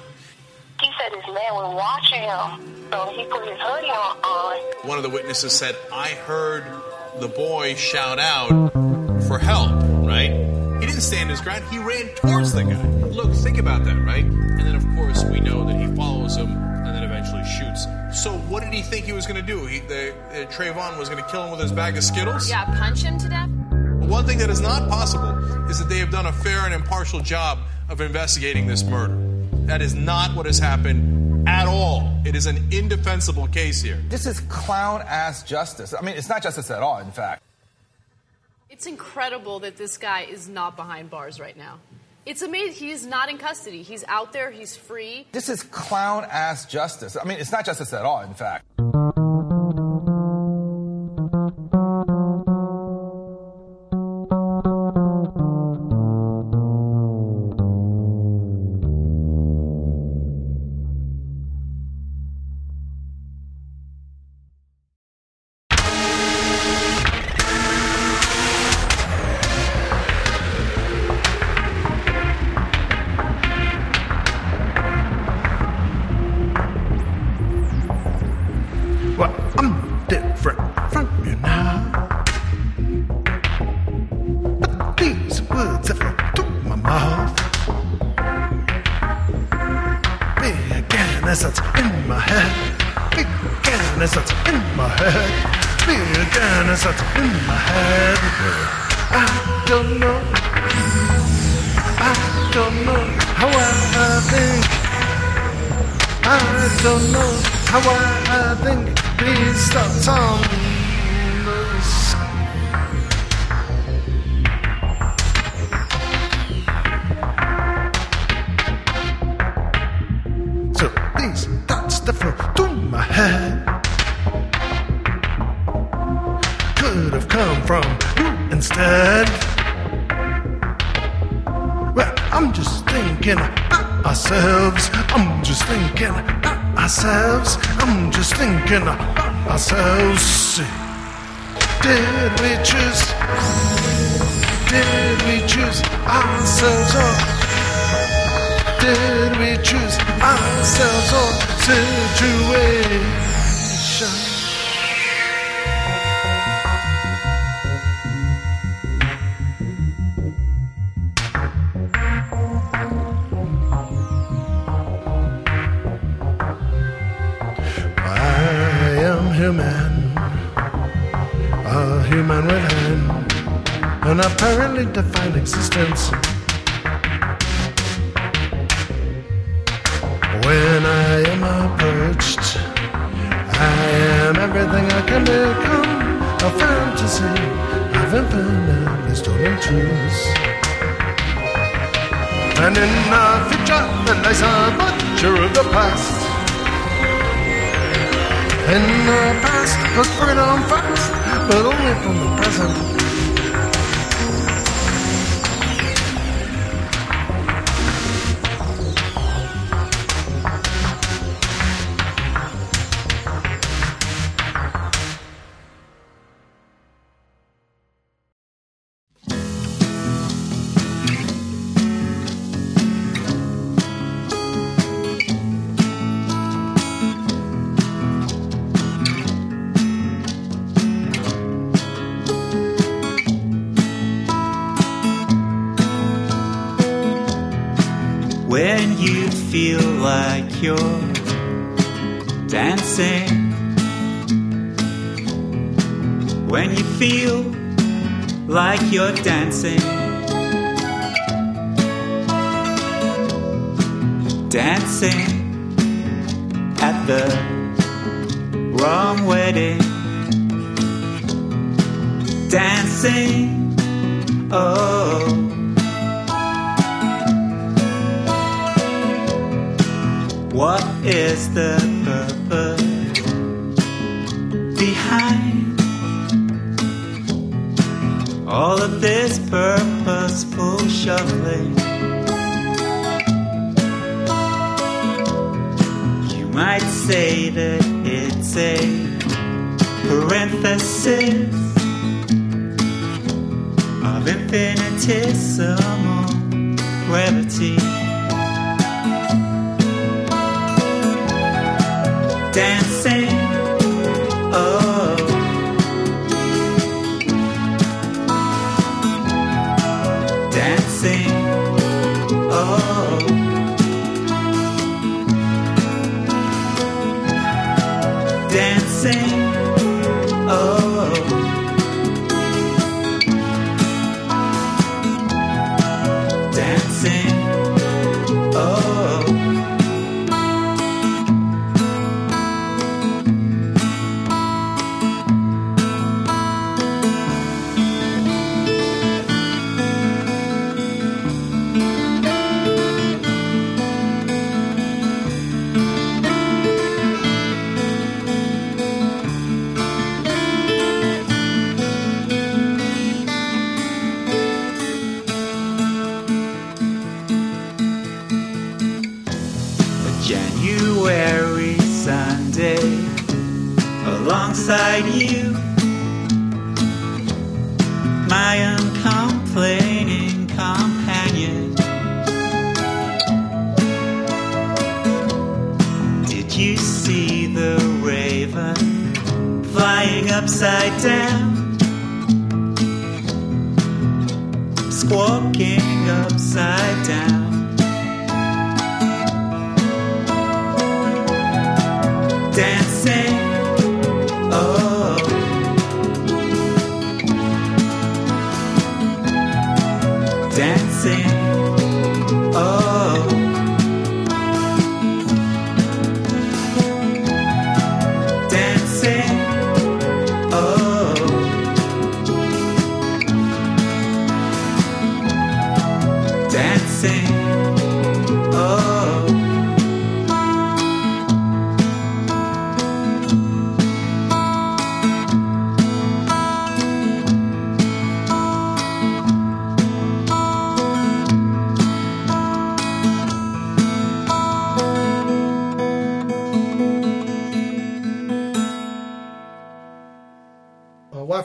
He said his man was watching him, so he put his hoodie on. on. One of the witnesses said, I heard the boy shout out for help, right? He didn't stand his ground, he ran towards the guy. Look, think about that, right? And then, of course, we know that he follows him and then eventually shoots. So, what did he think he was going to do? He, the, uh, Trayvon was going to kill him with his bag of Skittles? Yeah, punch him to death? But one thing that is not possible is that they have done a fair and impartial job of investigating this murder. That is not what has happened at all. It is an indefensible case here. This is clown ass justice. I mean, it's not justice at all, in fact. It's incredible that this guy is not behind bars right now. It's amazing. He's not in custody. He's out there. He's free. This is clown ass justice. I mean, it's not justice at all, in fact.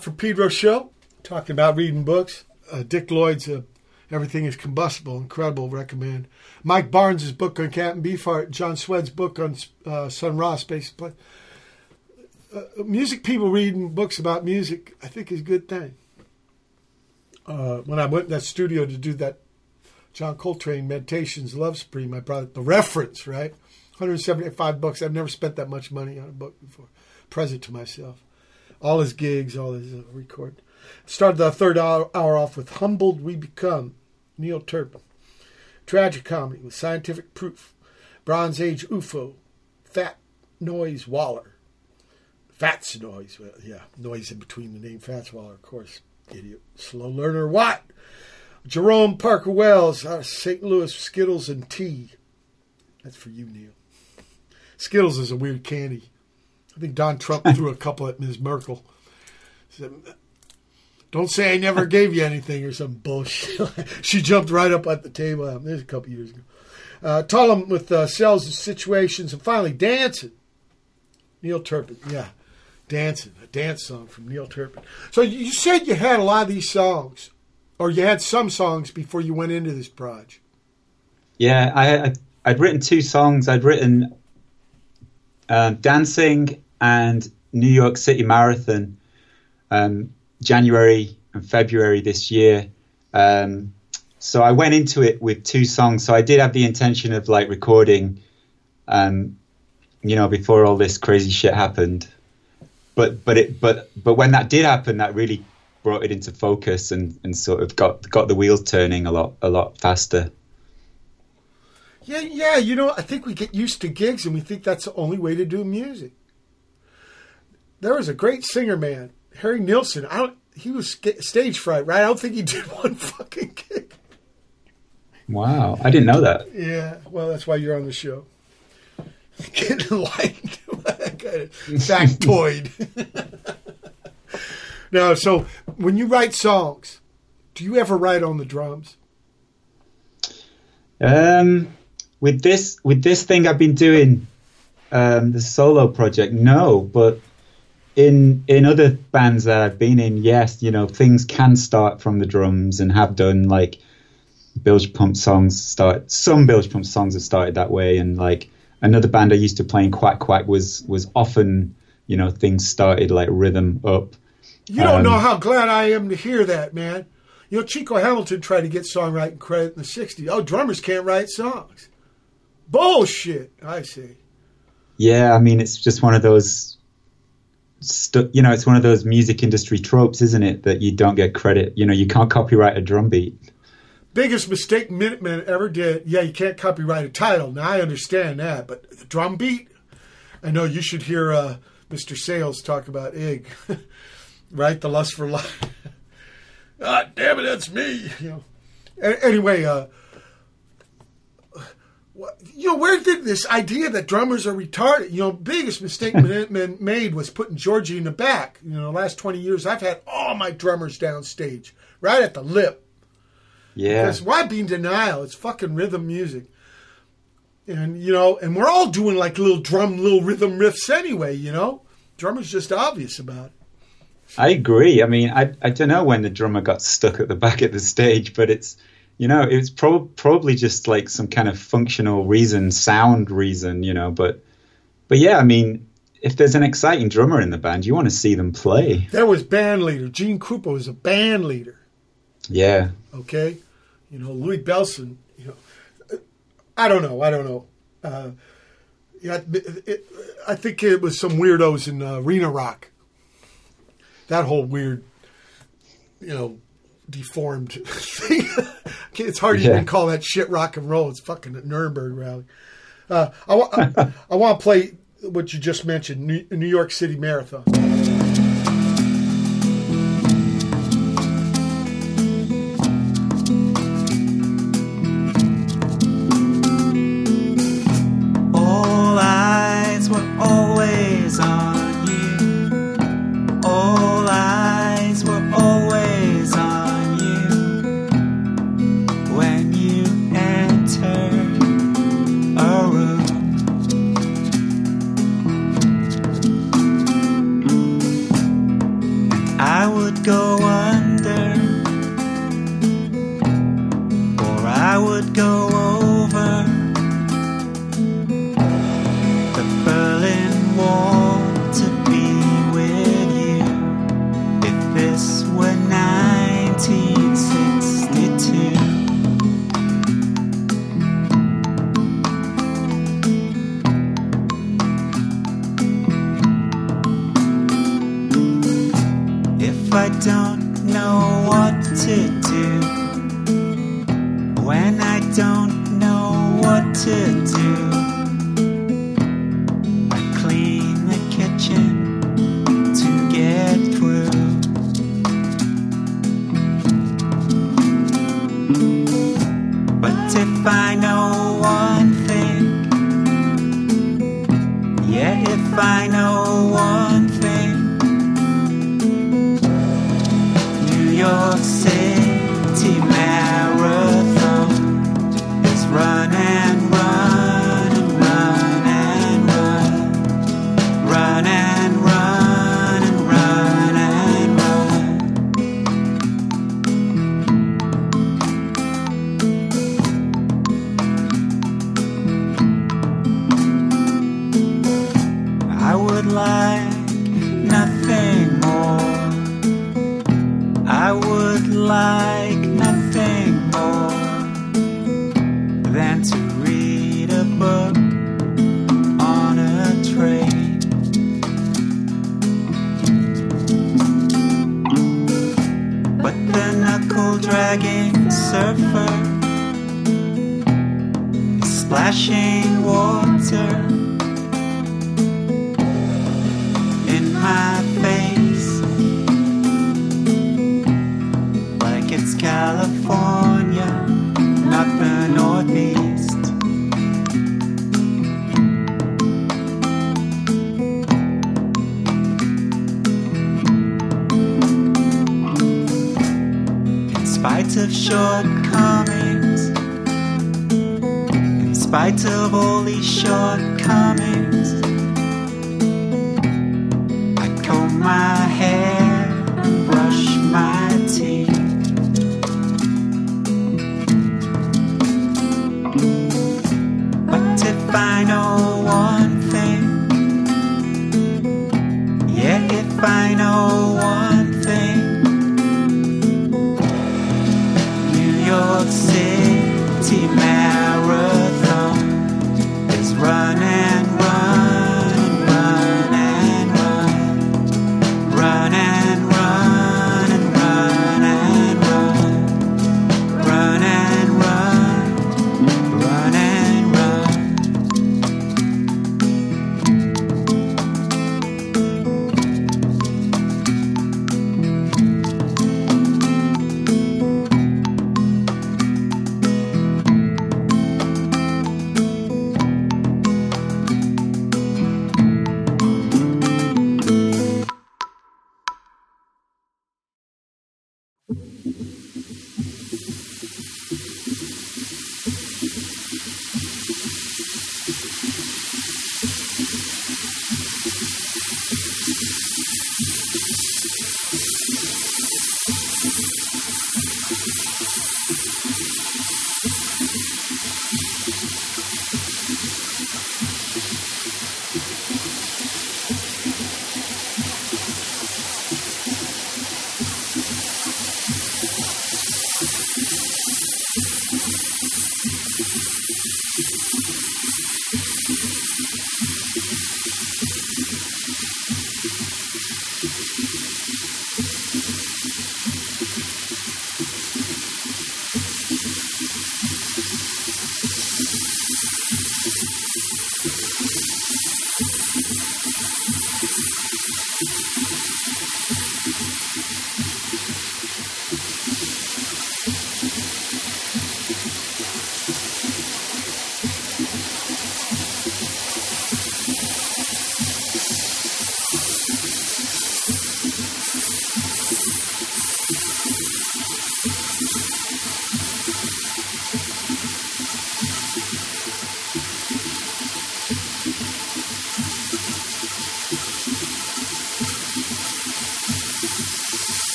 Watt from Pedro show, talking about reading books. Uh, Dick Lloyd's uh, Everything is Combustible, incredible, recommend. Mike Barnes' book on Captain Beefheart, John Szwed's book on uh, Sun Ra, Space Play. Uh, music people reading books about music, I think, is a good thing. Uh, when I went in that studio to do that John Coltrane Meditations Love Supreme, I brought the reference, right? 175 bucks. I've never spent that much money on a book before. Present to myself all his gigs, all his uh, record. Started the third hour, hour off with "Humbled We Become," Neil Turpin. Tragicomedy with scientific proof. Bronze Age UFO, Fat Noise Waller. Fats Noise, well, yeah, noise in between the name Fats Waller, of course. Idiot. Slow learner what? Jair-Rohm Parker Wells, out St. Louis, Skittles and Tea. That's for you, Neil. Skittles is a weird candy. Think Don Trump threw a couple at Ms. Merkel. Said, Don't say I never gave you anything or some bullshit. *laughs* she jumped right up at the table. Um, This a couple years ago. Uh, Thollem with uh, Selves and Situations, and finally Dancing. Neil Turpin, yeah. Dancing, a dance song from Neil Turpin. So you said you had a lot of these songs, or you had some songs before you went into this project. Yeah, I, I I'd written two songs. I'd written uh, "Dancing" and "New York City Marathon," um, January and February this year. Um, so I went into it with two songs. So I did have the intention of like recording, um, you know, before all this crazy shit happened. But but it but but when that did happen, that really brought it into focus and, and sort of got got the wheels turning a lot a lot faster. Yeah, yeah. You know, I think we get used to gigs and we think that's the only way to do music. There was a great singer, man, Harry Nilsson. I don't. He was stage fright, right? I don't think he *laughs* did one fucking gig. Wow, I didn't know that. Yeah, well, that's why you're on the show. *laughs* Getting kind of *laughs* factoid. no, so when you write songs, do you ever write on the drums? Um, with this with this thing I've been doing, um, the solo project, no, but in in other bands that I've been in, yes, you know, things can start from the drums and have done. Like Bilge Pump songs start. Some Bilge Pump songs have started that way, and like another band I used to play in Quack Quack was was often, you know, things started like rhythm up. You don't Um, know how glad I am to hear that, man. You know, Chico Hamilton tried to get songwriting credit in the 60s. Oh, drummers can't write songs. Bullshit, I say. Yeah, I mean, it's just one of those, stu- you know, it's one of those music industry tropes, isn't it? That you don't get credit. You know, you can't copyright a drum beat. Biggest mistake Minutemen ever did. Yeah, you can't copyright a title. Now, I understand that. But the drum beat, I know you should hear uh, Mr. Sales talk about Ig, *laughs* right? The Lust for Life. *laughs* God damn it, that's me. You know. Anyway, uh, you know, where did this idea that drummers are retarded? You know, biggest mistake *laughs* Minutemen made was putting Georgie in the back. You know, the last 20 years, I've had all my drummers downstage, right at the lip. Yeah. Because why be in denial? It's fucking rhythm music. And, you know, and we're all doing like little drum, little rhythm riffs anyway, you know? Drummer's just obvious about it. I agree. I mean, I I don't know when the drummer got stuck at the back of the stage, but it's you know it's prob- probably just like some kind of functional reason, sound reason, you know. But but yeah, I mean, if there's an exciting drummer in the band, you want to see them play. There was band leader. Gene Krupa was a band leader, Yeah. okay? You know, Louie Bellson, you know, I don't know. I don't know. Uh, yeah, it, it, I think it was some weirdos in uh, Arena Rock. That whole weird, you know, deformed thing. *laughs* it's hard to Yeah. even call that shit rock and roll. It's fucking a Nuremberg rally. Uh, I, I, I want to play what you just mentioned, New, New York City Marathon.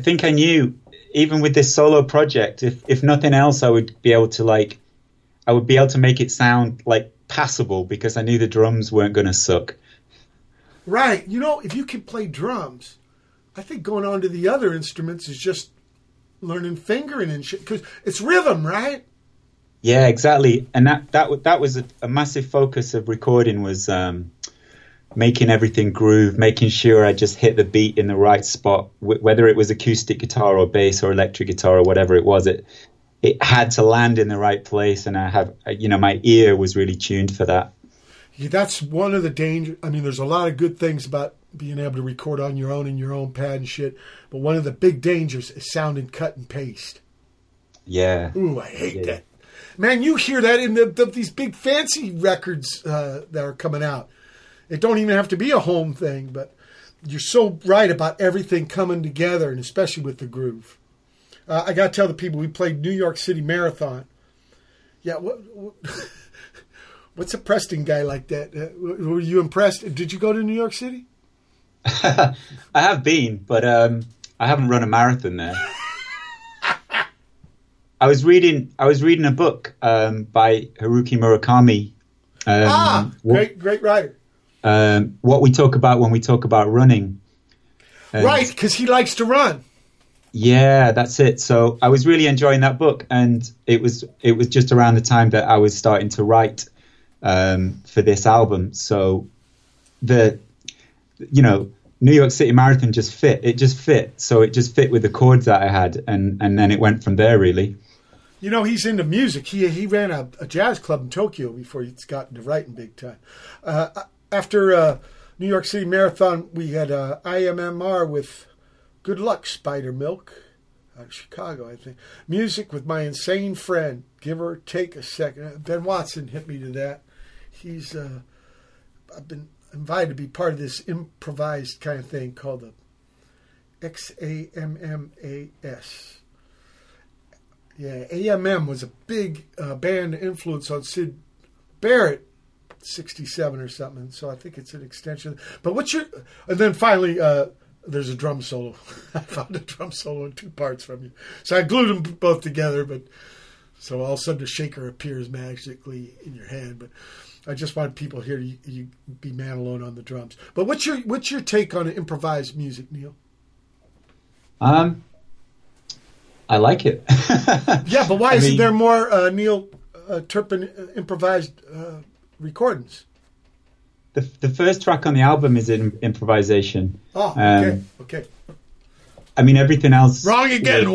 Think I knew even with this solo project, if if nothing else, I would be able to like, I would be able to make it sound like passable because I knew the drums weren't going to suck. Right. You know, if you can play drums, I think going on to the other instruments is just learning fingering and shit because it's rhythm, right? Yeah, exactly. And that that that was a, a massive focus of recording was um, making everything groove, making sure I just hit the beat in the right spot, wh- whether it was acoustic guitar or bass or electric guitar or whatever it was. It it had to land in the right place, and I have you know my ear was really tuned for that. Yeah, that's one of the danger. I mean, there's a lot of good things about being able to record on your own in your own pad and shit, but one of the big dangers is sounding cut and paste. Yeah. Ooh, I hate Yeah. that. Man, you hear that in the, the, these big fancy records uh, that are coming out. It don't even have to be a home thing, but you're so right about everything coming together, and especially with the groove. Uh, I got to tell the people we played New York City Marathon. Yeah, what, what *laughs* what's a Preston guy like that? Uh, were you impressed? Did you go to New York City? *laughs* I have been, but um, I haven't run a marathon there. *laughs* I was reading. I was reading a book um, by Haruki Murakami. Um, ah, great, great writer. Um, what we talk about when we talk about running. And- right, because he likes to run. Yeah, that's it. So I was really enjoying that book, and it was it was just around the time that I was starting to write um, for this album. So the you know New York City Marathon just fit. It just fit. So it just fit with the chords that I had, and and then it went from there really. You know, he's into music. He he ran a, a jazz club in Tokyo before he's gotten to writing big time. Uh, after uh, New York City Marathon, we had uh, IMMR with Good Luck Spider Milk out of Chicago, I think. Music with my insane friend. Give or take a second. Uh, Ben Watson hit me to that. He's uh, I've been invited to be part of this improvised kind of thing called the X A M M A S. Yeah, AMM was a big uh, band influence on Syd Barrett, '67 or something. So I think it's an extension. But what's your? And then finally, uh, there's a drum solo. *laughs* I found a drum solo in two parts from you. So I glued them both together. But so all of a sudden, a shaker appears magically in your hand. But I just want people here to you, you be man alone on the drums. But what's your what's your take on improvised music, Neil? Um, I like it. *laughs* Yeah, but why I isn't mean- there more uh, Neil uh, Turpin uh, improvised uh, recordings? the the first track on the album is in improvisation. Oh, okay, Um, okay. I mean everything else. Wrong again,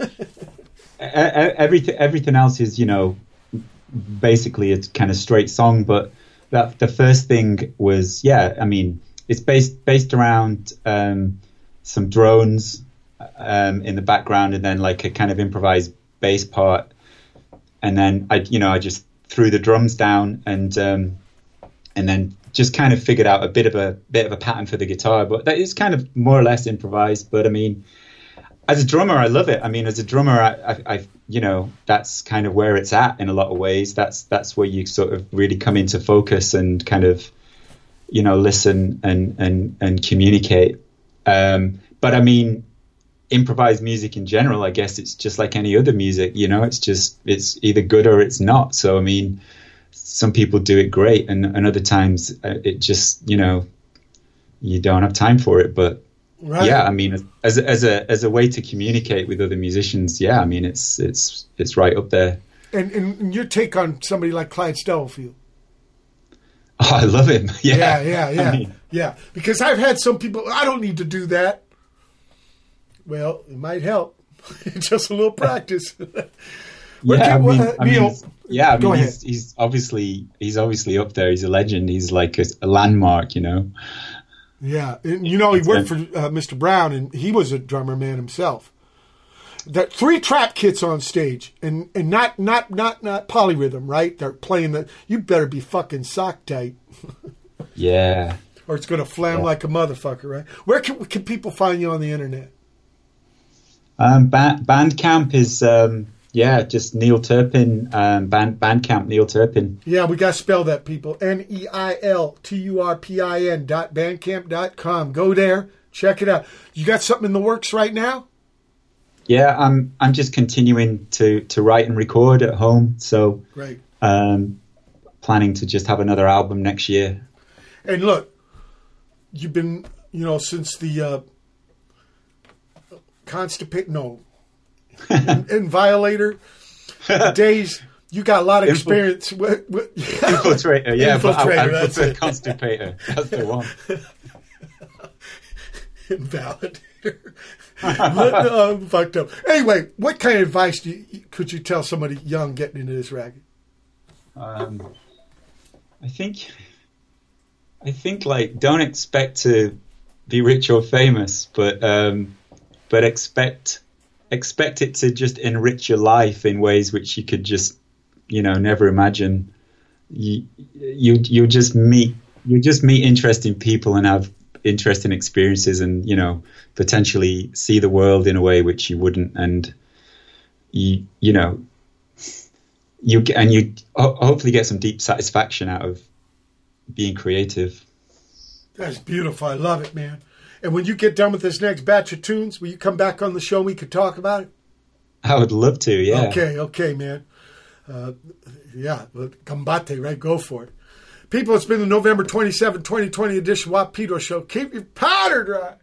e- everything everything else is you know basically it's kind of straight song but that the first thing was yeah i mean it's based based around um, some drones um, in the background and then like a kind of improvised bass part and then i you know i just threw the drums down and um, and then just kind of figured out a bit of a bit of a pattern for the guitar but that is kind of more or less improvised but i mean as a drummer, I love it. I mean, as a drummer, I, I, I, you know, that's kind of where it's at in a lot of ways. That's that's where you sort of really come into focus and kind of, you know, listen and and and communicate. Um, but I mean, improvised music in general, I guess it's just like any other music. You know, it's just it's either good or it's not. So I mean, some people do it great, and, and other times uh, it just you know, you don't have time for it. But Right. yeah, I mean, as a, as a as a way to communicate with other musicians, yeah, I mean, it's it's it's right up there. And, and your take on somebody like Clyde Stubblefield? Oh, I love him. Yeah, *laughs* yeah, yeah, yeah. I mean, yeah. Because I've had some people. I don't need to do that. Well, it might help. *laughs* Just a little practice. *laughs* Yeah, I mean, I mean, yeah, I mean, he's, he's obviously he's obviously up there. He's a legend. He's like a, a landmark, you know. Yeah, and you know he worked for uh, Mr. Brown, and he was a drummer man himself. That three trap kits on stage, and and not not not not polyrhythm, right? They're playing that. You better be fucking sock tight, Yeah. *laughs* or it's gonna flam Yeah. like a motherfucker, right? Where can can people find you on the internet? Um, ba- Bandcamp is um, yeah, just Neil Turpin. Um, band Bandcamp Neil Turpin. Yeah, we got to spell that, people. N E I L T U R P I N dot bandcamp dot com. Go there, Check it out. You got something in the works right now? Yeah, I'm I'm just continuing to to write and record at home. So Great. um, planning to just have another album next year. And look, you've been, you know, since the uh, constipate, no, in, *laughs* in violator days, you got a lot of Infil- experience. With, with, *laughs* Infiltrator, yeah, but I, I that's it. Constipator. That's the one. *laughs* Invalidator. oh, I'm fucked up. Anyway, what kind of advice do you, could you tell somebody young getting into this racket? Um, I think, I think like don't expect to be rich or famous, but um, but expect expect it to just enrich your life in ways which you could just you know never imagine. You you you just meet you just meet interesting people and have interesting experiences and you know potentially see the world in a way which you wouldn't and you you know you and you hopefully get some deep satisfaction out of being creative. That's beautiful. I love it, man. And when you get done with this next batch of tunes, will you come back on the show and we could talk about it? I would love to, yeah. Okay, okay, man. Uh, yeah, well, combate, right? Go for it. People, it's been the November 27, 2020 edition of Watt from Pedro Show. Keep your powder dry.